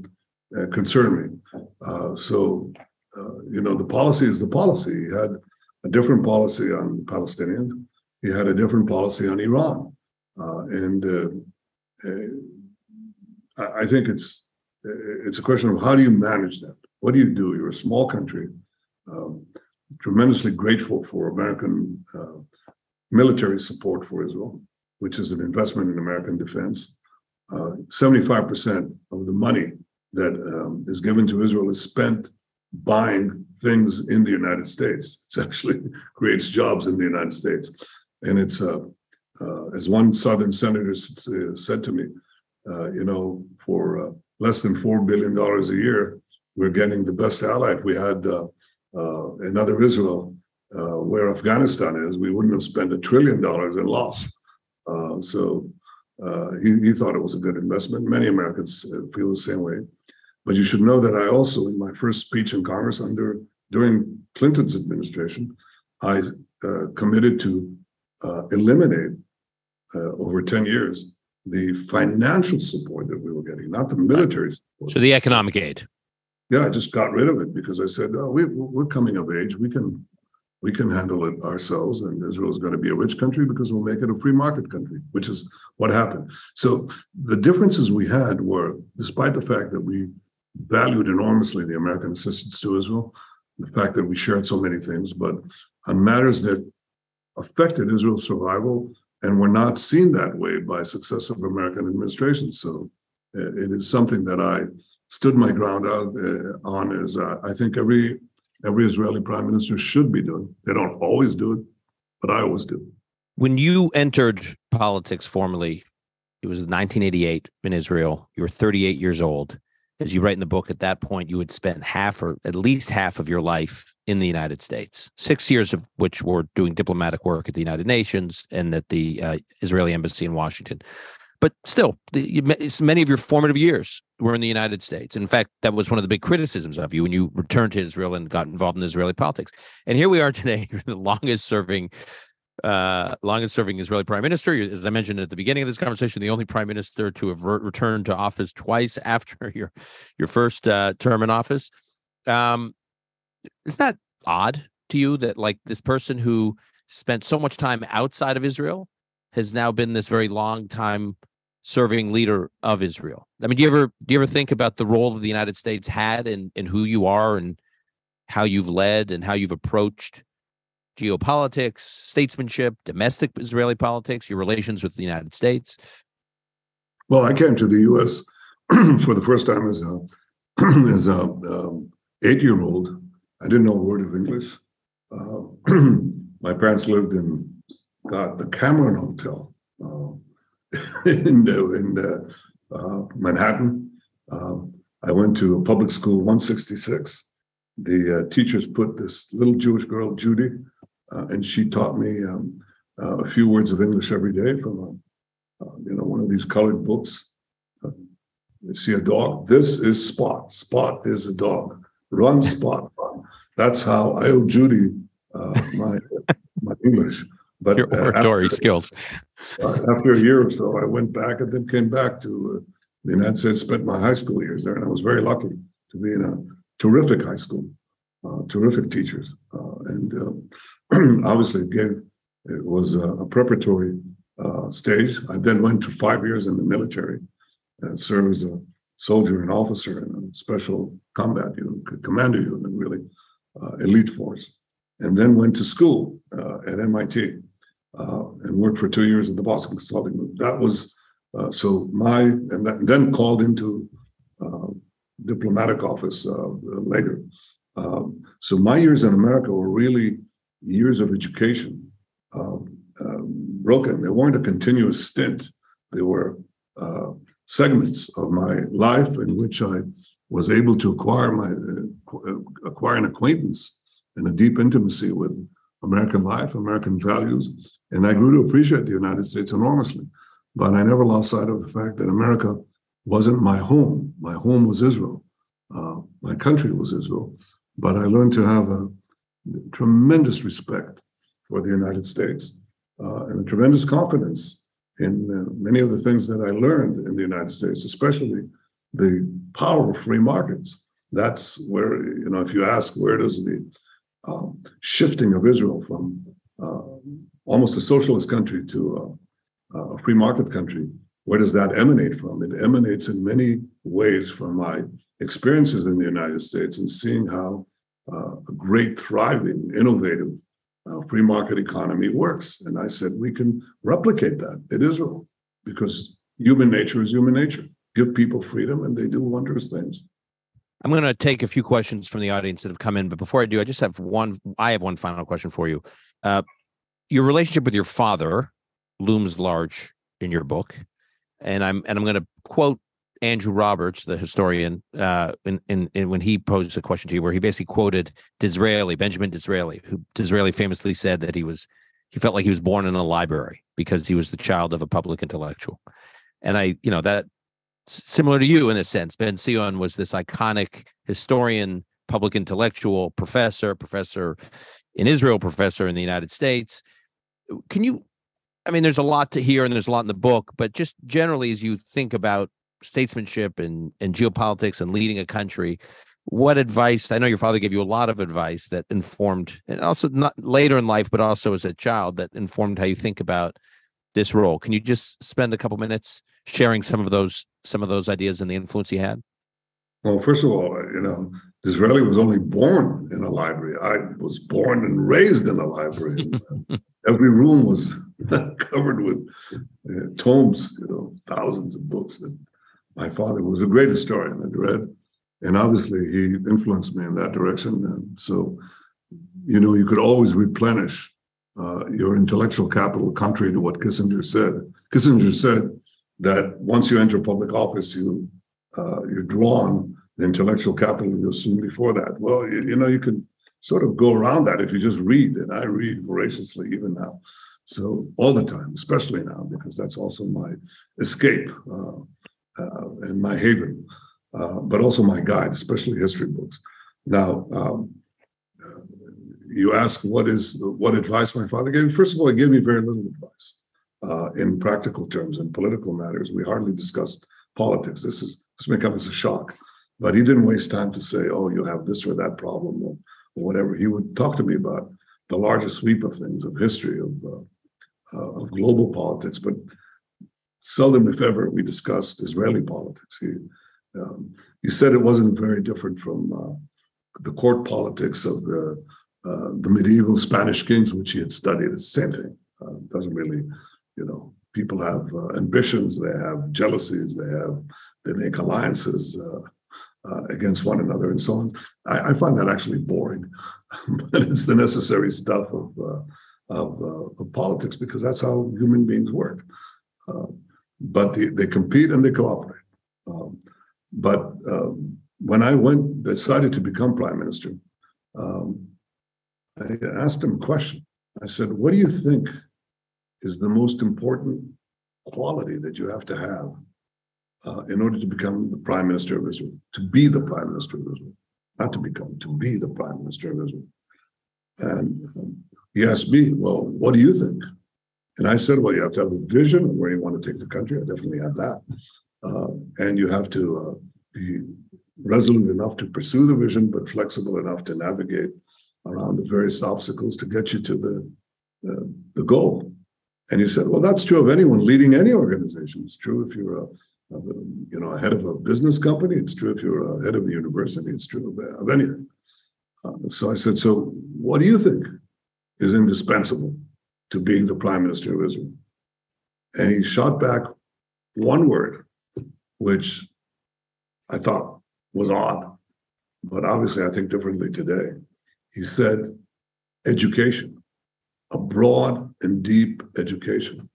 uh, concerned me. Uh, so, uh, you know, the policy is the policy. He had a different policy on Palestinians. He had a different policy on Iran. Uh, and uh, uh, I, think it's it's a question of how do you manage that? What do you do? You're a small country, um, tremendously grateful for American uh, military support for Israel, which is an investment in American defense. Uh, 75% of the money that um, is given to Israel is spent buying things in the United States. It actually creates jobs in the United States. And it's, uh, uh, as one Southern senator uh, said to me, uh, you know, for uh, less than $4 billion a year, we're getting the best ally. If we had uh, uh, another Israel where Afghanistan is, we wouldn't have spent a trillion dollars in loss. So he, he thought it was a good investment. Many Americans feel the same way. But you should know that I also, in my first speech in Congress under during Clinton's administration, I committed to uh, eliminate uh, over 10 years the financial support that we were getting, not the military support. So the economic aid. Yeah, I just got rid of it because I said, oh, we, we're coming of age. We can, we can handle it ourselves. And Israel is going to be a rich country because we'll make it a free market country, which is what happened. So the differences we had were, despite the fact that we valued enormously the American assistance to Israel, the fact that we shared so many things, but on matters that affected Israel's survival and were not seen that way by successive American administrations. So uh, it is something that I stood my ground out uh, on is uh, I think every every Israeli prime minister should be doing. They don't always do it, but I always do. When you entered politics formally, it was 1988 in Israel. You were 38 years old. As you write in the book, at that point, you had spent half or at least half of your life in the United States, six years of which were doing diplomatic work at the United Nations and at the uh, Israeli embassy in Washington. But still, the, many of your formative years were in the United States. In fact, that was one of the big criticisms of you when you returned to Israel and got involved in Israeli politics. And here we are today, the longest serving uh, longest serving Israeli prime minister. As I mentioned at the beginning of this conversation, the only prime minister to have re- returned to office twice after your your first uh, term in office. Um, is that odd to you that like this person who spent so much time outside of Israel has now been this very long time serving leader of Israel? I mean, do you ever do you ever think about the role that the United States had in in who you are and how you've led and how you've approached geopolitics, statesmanship, domestic Israeli politics, your relations with the United States? Well, I came to the U.S. for the first time as a as a um, eight year old. I didn't know a word of English. Uh, my parents lived in God, the Cameron Hotel uh, in in uh, Manhattan. Um, I went to a public school 166 the uh, teachers put this little Jewish girl, Judy, uh, and she taught me um, a few words of English every day from you know, one of these colored books. You see a dog. This is Spot. Spot is a dog. Run, Spot. That's how I owe Judy uh, my my English. But Your uh, oratory after- skills. uh, after a year or so, I went back and then came back to uh, the United States, spent my high school years there, and I was very lucky to be in a terrific high school, uh, terrific teachers, uh, and obviously it gave it was a, a preparatory stage. I then went to five years in the military and served as a soldier and officer in a special combat unit, commander unit, really elite force, and then went to school uh, at MIT uh, and worked for two years at the Boston Consulting Group. That was uh, so my and that, then called into uh, diplomatic office uh, later. Um, so my years in America were really years of education, um, broken. They weren't a continuous stint. They were uh, segments of my life in which I was able to acquire my uh, acquire an acquaintance and a deep intimacy with American life, American values, and I grew to appreciate the United States enormously. But I never lost sight of the fact that America wasn't my home. My home was Israel. Uh, my country was Israel. But I learned to have a tremendous respect for the United States uh, and a tremendous confidence in uh, many of the things that I learned in the United States, especially the power of free markets. That's where, you know, if you ask where does the um, shifting of Israel from uh, almost a socialist country to uh, a free market country, where does that emanate from? It emanates in many ways from my experiences in the United States and seeing how uh, a great, thriving, innovative uh, free market economy works. And I said, we can replicate that at Israel because human nature is human nature. Give people freedom and they do wondrous things. I'm going to take a few questions from the audience that have come in, but before I do, I just have one. I have one final question for you. Uh, your relationship with your father looms large in your book, and I'm and I'm going to quote Andrew Roberts, the historian, uh, in, in, in when he posed a question to you, where he basically quoted Disraeli, Benjamin Disraeli, who Disraeli famously said that he was he felt like he was born in a library because he was the child of a public intellectual, and I, you know, that similar to you in a sense. Benzion was this iconic historian, public intellectual, professor, professor in Israel, professor in the United States. Can you? I mean, there's a lot to hear, and there's a lot in the book, but just generally, as you think about statesmanship and and geopolitics and leading a country, what advice? I know your father gave you a lot of advice that informed, and also not later in life, but also as a child that informed how you think about this role. Can you just spend a couple minutes sharing some of those some of those ideas and the influence he had? Well, first of all, you know, Disraeli was only born in a library. I was born and raised in a library. Every room was covered with uh, tomes, you know, thousands of books that my father was a great historian I'd read. And obviously, he influenced me in that direction. And so, you know, you could always replenish uh, your intellectual capital, contrary to what Kissinger said. Kissinger said that once you enter public office, you uh, you're drawn the intellectual capital you assumed before that. Well, you, you know, you could sort of go around that if you just read, and I read voraciously even now. So all the time, especially now, because that's also my escape uh, uh, and my haven, uh, but also my guide, especially history books. Now, um, uh, you ask what is what advice my father gave me. First of all, he gave me very little advice uh, in practical terms in political matters. We hardly discussed politics. This is this may come as a shock, but he didn't waste time to say, "Oh, you have this or that problem," or, or whatever. He would talk to me about the larger sweep of things, of history, of uh, uh, of global politics, but seldom, if ever, we discussed Israeli politics. He, um, he said it wasn't very different from uh, the court politics of the uh, the medieval Spanish kings, which he had studied. It's the same thing. Uh, doesn't really, you know, people have uh, ambitions, they have jealousies, they have they make alliances uh, uh, against one another, and so on. I, I find that actually boring, but it's the necessary stuff of uh, of, uh, of politics because that's how human beings work. Uh, but they, they compete and they cooperate. Um, but um, when I went, decided to become prime minister, um, I asked him a question. I said, what do you think is the most important quality that you have to have uh, in order to become the prime minister of Israel, to be the prime minister of Israel, not to become, to be the prime minister of Israel. And um, he asked me, well, what do you think? And I said, well, you have to have a vision of where you want to take the country. I definitely have that. Uh, and you have to uh, be resolute enough to pursue the vision, but flexible enough to navigate around the various obstacles to get you to the, the, the goal. And he said, well, that's true of anyone leading any organization. It's true if you're a, a you know, a head of a business company. It's true if you're a head of a university. It's true of, of anything. Uh, so I said, so what do you think is indispensable to being the prime minister of Israel? And he shot back one word, which I thought was odd, but obviously I think differently today. He said, education, a broad and deep education.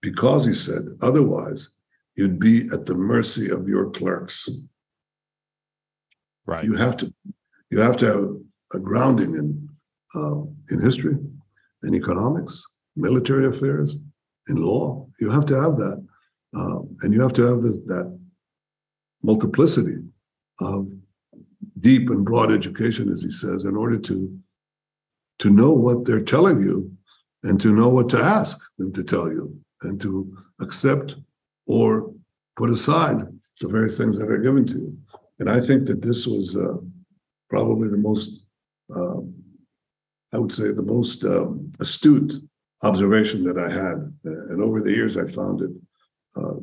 Because he said, otherwise, you'd be at the mercy of your clerks. Right. You have to, you have to have a grounding in uh, in history, in economics, military affairs, in law. You have to have that, uh, and you have to have the, that multiplicity of deep and broad education, as he says, in order to to know what they're telling you and to know what to ask them to tell you and to accept or put aside the various things that are given to you. And I think that this was uh, probably the most, uh, I would say, the most um, astute observation that I had. And over the years, I found it uh,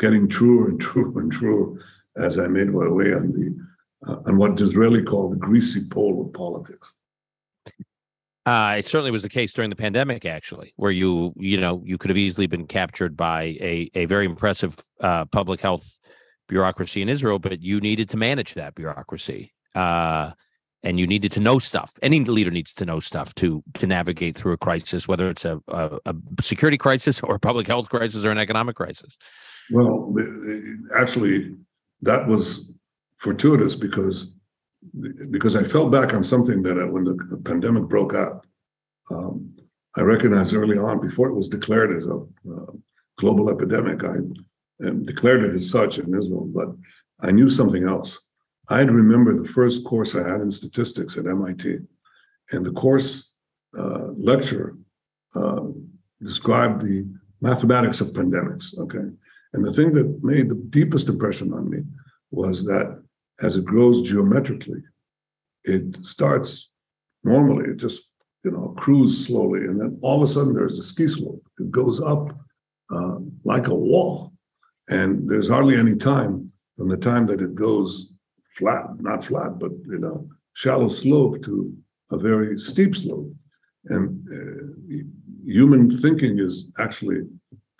getting truer and truer and truer as I made my way on the uh, on what Disraeli called the greasy pole of politics. Uh, it certainly was the case during the pandemic, actually, where you you know you could have easily been captured by a a very impressive uh, public health bureaucracy in Israel, but you needed to manage that bureaucracy, uh, and you needed to know stuff. Any leader needs to know stuff to to navigate through a crisis, whether it's a, a, a security crisis or a public health crisis or an economic crisis. Well, actually, that was fortuitous because because I fell back on something that uh, when the pandemic broke out, um, I recognized early on before it was declared as a uh, global epidemic. I declared it as such in Israel, but I knew something else. I'd remember the first course I had in statistics at MIT, and the course uh, lecture uh, described the mathematics of pandemics. Okay, and the thing that made the deepest impression on me was that as it grows geometrically, it starts normally, it just, you know, cruise slowly. And then all of a sudden there's a ski slope. It goes up uh, like a wall. And there's hardly any time from the time that it goes flat, not flat, but, you know, shallow slope to a very steep slope. And uh, human thinking is actually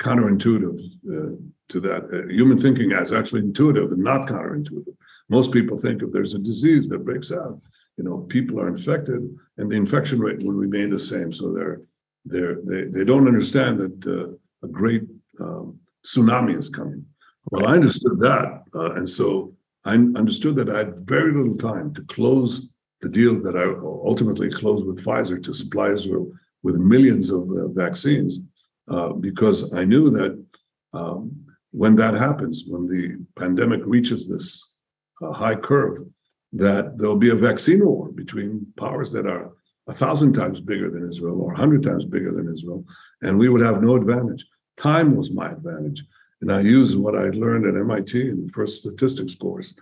counterintuitive uh, to that. Uh, human thinking is actually intuitive and not counterintuitive. Most people think if there's a disease that breaks out, you know, people are infected and the infection rate will remain the same. So they're they're they, they don't understand that uh, a great um, tsunami is coming. Well, I understood that, uh, and so I understood that I had very little time to close the deal that I ultimately closed with Pfizer to supply Israel with millions of uh, vaccines, uh, because I knew that um, when that happens, when the pandemic reaches this a high curve that there'll be a vaccine war between powers that are a thousand times bigger than Israel or a hundred times bigger than Israel, and we would have no advantage. Time was my advantage. And I used what I learned at MIT in the first statistics course,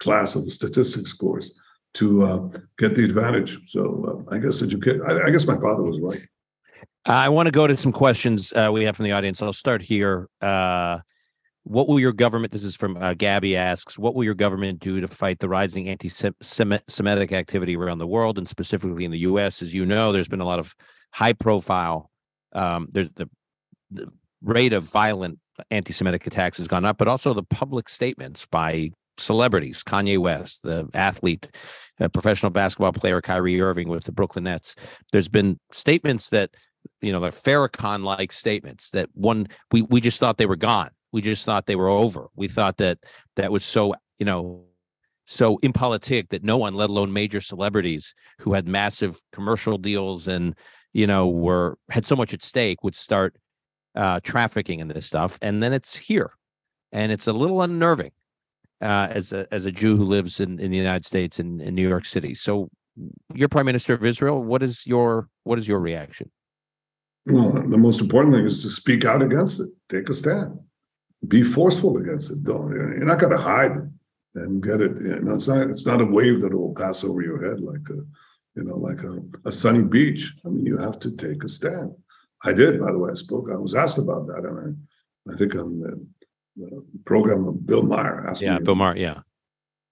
class of the statistics course, to uh, get the advantage. So uh, I guess educate. I, I, guess my father was right. I want to go to some questions uh, we have from the audience. I'll start here. What will your government, this is from uh, Gabby asks, what will your government do to fight the rising anti Semitic activity around the world and specifically in the US? As you know, there's been a lot of high profile, um, there's the, the rate of violent anti Semitic attacks has gone up, but also the public statements by celebrities, Kanye West, the athlete, professional basketball player Kyrie Irving with the Brooklyn Nets. There's been statements that, you know, they're Farrakhan like statements that one, we, we just thought they were gone we just thought they were over. We thought that that was so, you know, so impolitic that no one, let alone major celebrities who had massive commercial deals and you know were had so much at stake, would start uh, trafficking in this stuff, and then it's here, and it's a little unnerving uh, as a as a Jew who lives in, in the United States in, in New York City. So, you're Prime Minister of Israel. What is your what is your reaction? Well, the most important thing is to speak out against it. Take a stand. Be forceful against it. Don't you're not going to hide it and get it. You know, it's not it's not a wave that will pass over your head like a you know like a, a sunny beach. I mean, you have to take a stand. I did, by the way. I spoke. I was asked about that, and I I think on the, the program of Bill Maher asked Yeah. Bill Maher. Yeah,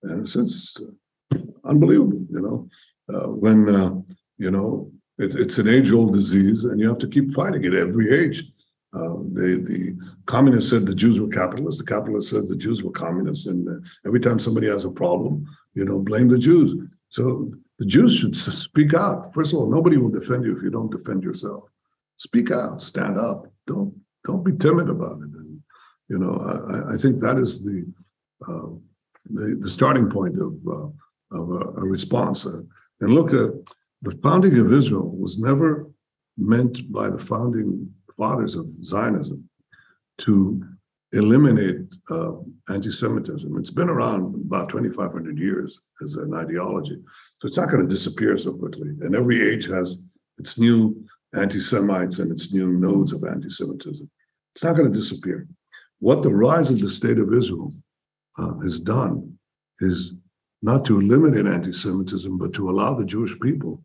and since uh, unbelievable, you know, uh, when uh, you know it, it's an age-old disease, and you have to keep fighting it every age. Uh, they, the communists said the Jews were capitalists. The capitalists said the Jews were communists. And uh, every time somebody has a problem, you know, blame the Jews. So the Jews should speak out. First of all, nobody will defend you if you don't defend yourself. Speak out, stand up. Don't don't be timid about it. And you know, I, I- think that is the uh, the, the starting point of uh, of a, a response. Uh, and look at the founding of Israel was never meant by the founding fathers of Zionism to eliminate uh, anti-Semitism. It's been around about 2,500 years as an ideology, so it's not going to disappear so quickly. And every age has its new anti-Semites and its new nodes of anti-Semitism. It's not going to disappear. What the rise of the state of Israel uh, has done is not to eliminate anti-Semitism, but to allow the Jewish people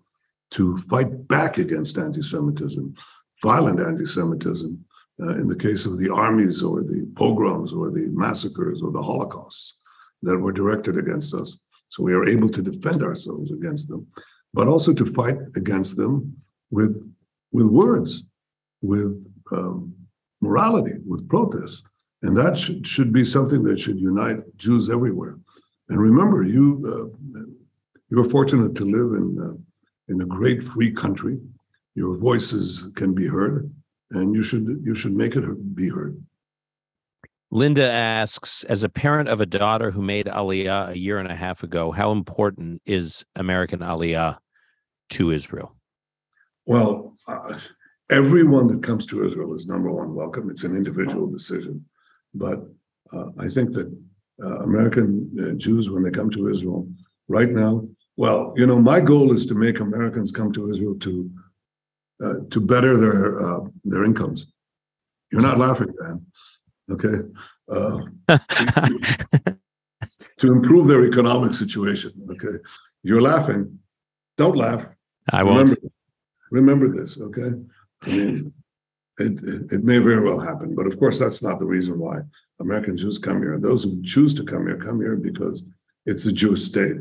to fight back against anti-Semitism, violent anti-Semitism, uh, in the case of the armies or the pogroms or the massacres or the holocausts that were directed against us. So we are able to defend ourselves against them, but also to fight against them with with words, with um, morality, with protest, and that should should be something that should unite Jews everywhere. And remember, you uh, you are fortunate to live in uh, in a great free country. Your voices can be heard, and you should you should make it be heard. Linda asks, as a parent of a daughter who made Aliyah a year and a half ago, how important is American Aliyah to Israel? Well, uh, everyone that comes to Israel is number one welcome. It's an individual decision, but uh, I think that uh, American uh, Jews, when they come to Israel, right now, well, you know, my goal is to make Americans come to Israel to uh, to better their uh, their incomes. You're not laughing, Dan. Okay. Uh, to improve their economic situation. Okay. You're laughing. Don't laugh. I won't. Remember, remember this, okay? I mean, it, it, it may very well happen, but of course, that's not the reason why American Jews come here. Those who choose to come here come here because it's a Jewish state.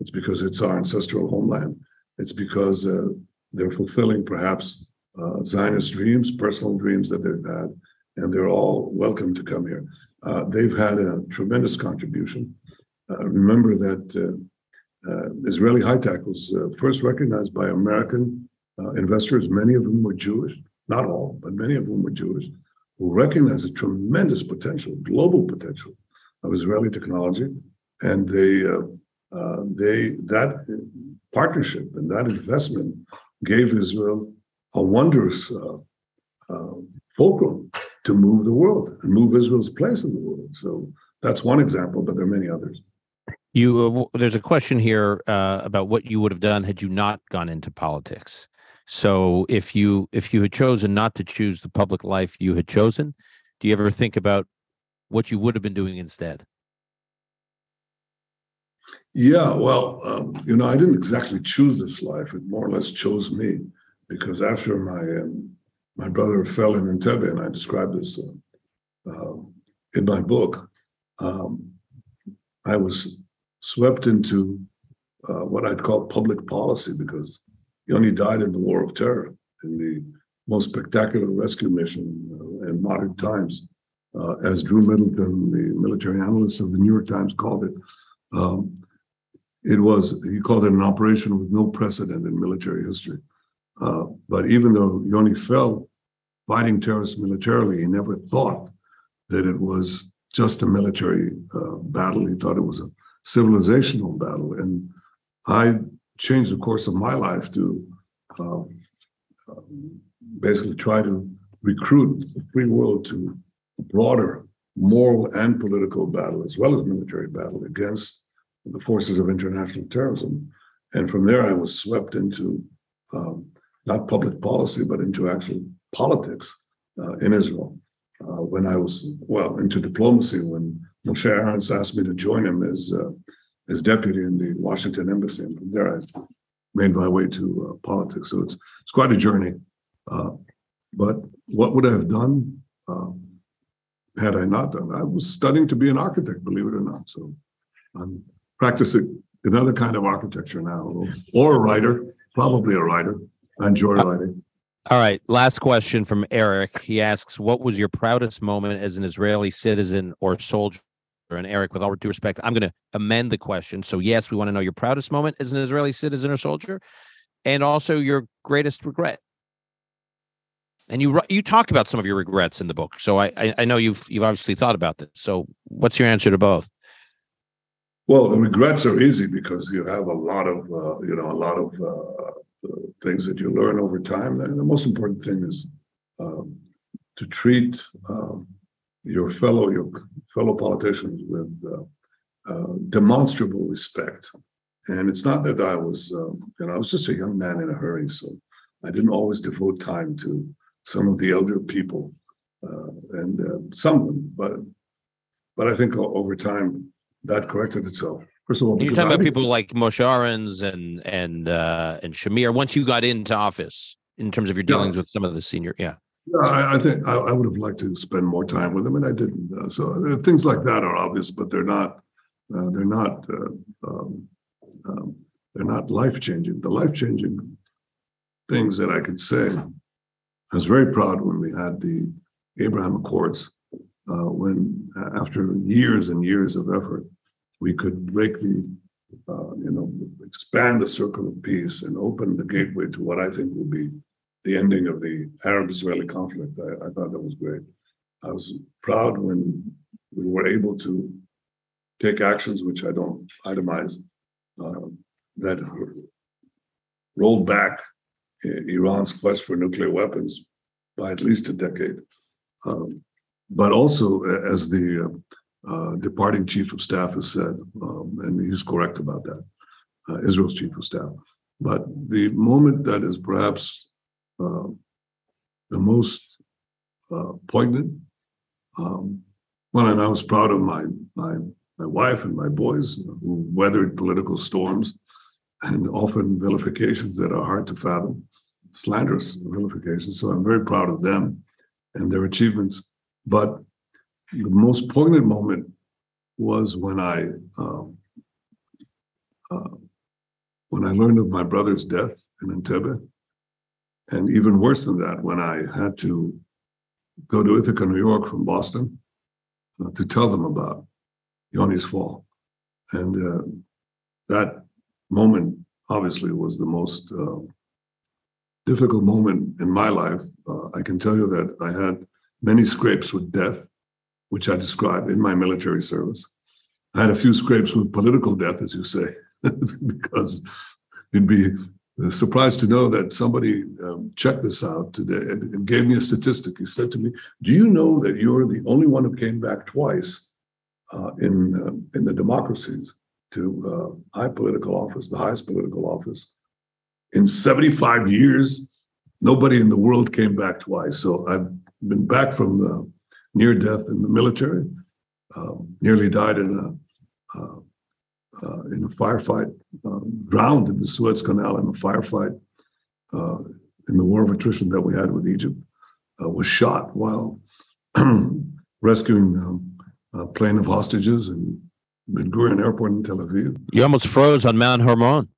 It's because it's our ancestral homeland. It's because uh, they're fulfilling perhaps uh, Zionist dreams, personal dreams that they've had, and they're all welcome to come here. Uh, they've had a tremendous contribution. Uh, remember that uh, uh, Israeli high tech was uh, first recognized by American investors, many of whom were Jewish, not all, but many of whom were Jewish, who recognized the tremendous potential, global potential of Israeli technology, and they they that partnership and that investment gave Israel a wondrous uh, uh, fulcrum to move the world and move Israel's place in the world. So that's one example, but there are many others. You uh, there's a question here uh, about what you would have done had you not gone into politics. So if you if you had chosen not to choose the public life you had chosen, do you ever think about what you would have been doing instead? Yeah, well, um, you know, I didn't exactly choose this life. It more or less chose me because after my um, my brother fell in Entebbe, and I described this uh, uh, in my book, um, I was swept into uh, what I'd call public policy because Yoni died in the War of Terror in the most spectacular rescue mission uh, in modern times, uh, as Drew Middleton, the military analyst of the New York Times, called it. Um, it was he called it an operation with no precedent in military history. Uh, but even though Yoni fell fighting terrorists militarily, he never thought that it was just a military uh, battle. He thought it was a civilizational battle. And I changed the course of my life to um, basically try to recruit the free world to a broader moral and political battle, as well as military battle against the forces of international terrorism. And from there, I was swept into um, not public policy, but into actual politics uh, in Israel. Uh, when I was, well, into diplomacy, when Moshe Arens asked me to join him as, uh, as deputy in the Washington embassy. And from there, I made my way to uh, politics. So it's, it's quite a journey. Uh, but what would I have done um, had I not done? I was studying to be an architect, believe it or not. So I'm practicing another kind of architecture now, or a writer, probably a writer. I enjoy uh, writing. All right. Last question from Eric. He asks, What was your proudest moment as an Israeli citizen or soldier? And Eric, with all due respect, I'm going to amend the question. So, yes, we want to know your proudest moment as an Israeli citizen or soldier, and also your greatest regret. And you you talk about some of your regrets in the book, so I I, I know you've you've obviously thought about this. So, what's your answer to both? Well, the regrets are easy because you have a lot of uh, you know a lot of uh, things that you learn over time. The most important thing is um, to treat um, your fellow your fellow politicians with uh, uh, demonstrable respect. And it's not that I was um, you know I was just a young man in a hurry, so I didn't always devote time to some of the elder people uh, and uh, some of them, but but I think over time that corrected itself. First of all, you're talking I about people like Moshe Arens and and uh, and Shamir. Once you got into office, in terms of your dealings yeah. with some of the senior, yeah. Yeah, I, I think I, I, would have liked to spend more time with them, and I didn't. Uh, so uh, things like that are obvious, but they're not. Uh, they're not. Uh, um, um, they're not life changing. The life changing things that I could say. I was very proud when we had the Abraham Accords. Uh, when after years and years of effort, we could break the, uh, you know, expand the circle of peace and open the gateway to what I think will be the ending of the Arab-Israeli conflict. I, I thought that was great. I was proud when we were able to take actions which I don't itemize uh, that rolled back Iran's quest for nuclear weapons by at least a decade. Um, but also, as the uh, departing chief of staff has said, um, and he's correct about that, uh, Israel's chief of staff. But the moment that is perhaps uh, the most uh, poignant, um, well, and I was proud of my, my, my wife and my boys who weathered political storms and often vilifications that are hard to fathom, slanderous vilifications. So I'm very proud of them and their achievements. But the most poignant moment was when I um, uh, when I learned of my brother's death in Entebbe, and even worse than that, when I had to go to Ithaca, New York from Boston uh, to tell them about Yoni's fall, and uh, that moment obviously was the most uh, difficult moment in my life. Uh, I can tell you that I had many scrapes with death which I described in my military service. I had a few scrapes with political death, as you say, because you'd be surprised to know that somebody um, checked this out today and, and, gave me a statistic. He said to me, "Do you know that you're the only one who came back twice uh, in uh, in the democracies to uh, high political office, the highest political office in 75 years? Nobody in the world came back twice. So I've been back from the near death in the military. Uh, nearly died in a uh, uh, in a firefight, um, drowned in the Suez Canal in a firefight uh, in the war of attrition that we had with Egypt. Uh, was shot while rescuing um, a plane of hostages in Ben Gurion Airport in Tel Aviv. You almost froze on Mount Hermon.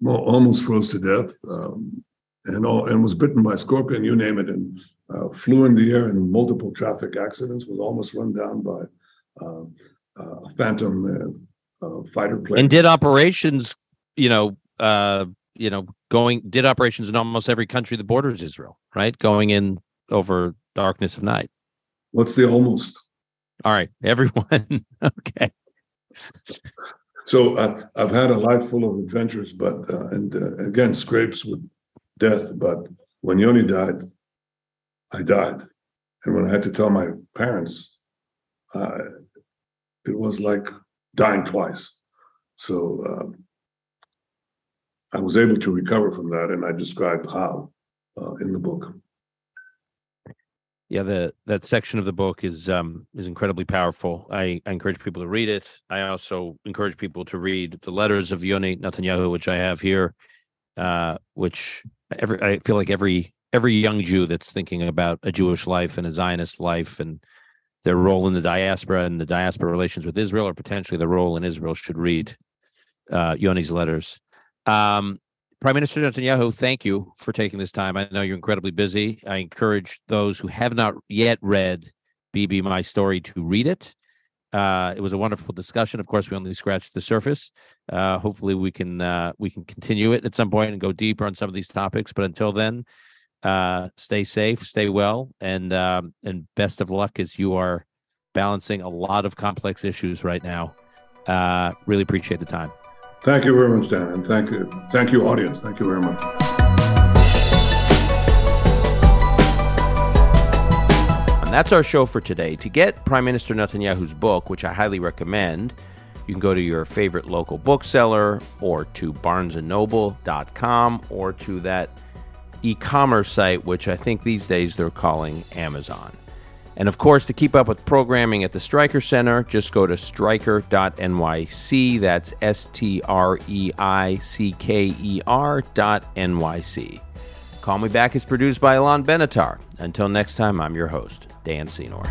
Well, almost froze to death, um, and all, and was bitten by a scorpion. You name it, and uh, flew in the air in multiple traffic accidents, was almost run down by uh, uh, a Phantom uh, uh, fighter plane. And did operations, you know, uh, you know, going did operations in almost every country that borders Israel, right? Going in over darkness of night. What's the almost? All right, everyone. okay. So uh, I've had a life full of adventures, but uh, and uh, again scrapes with death. But when Yoni died, I died, and when I had to tell my parents, uh, it was like dying twice. So um, I was able to recover from that, and I describe how uh, in the book. Yeah, the that section of the book is um is incredibly powerful. I, I encourage people to read it. I also encourage people to read the letters of Yoni Netanyahu, which I have here, uh, which every I feel like every every young Jew that's thinking about a Jewish life and a Zionist life and their role in the diaspora and the diaspora relations with Israel, or potentially the role in Israel, should read uh, Yoni's letters. Um, Prime Minister Netanyahu, thank you for taking this time. I know you're incredibly busy. I encourage those who have not yet read Bibi My Story to read it. Uh, it was a wonderful discussion. Of course, we only scratched the surface. Uh, hopefully, we can uh, we can continue it at some point and go deeper on some of these topics. But until then, uh, stay safe, stay well, and um, and best of luck as you are balancing a lot of complex issues right now. Uh, really appreciate the time. Thank you very much, Dan, and thank you, thank you, audience. Thank you very much. And that's our show for today. To get Prime Minister Netanyahu's book, which I highly recommend, you can go to your favorite local bookseller or to barnesandnoble.com or to that e-commerce site, which I think these days they're calling Amazon. And of course, to keep up with programming at the Streicker Center, just go to streicker.nyc. That's S T R E I C K E R dot NYC. Call Me Back is produced by Alon Benatar. Until next time, I'm your host, Dan Senor.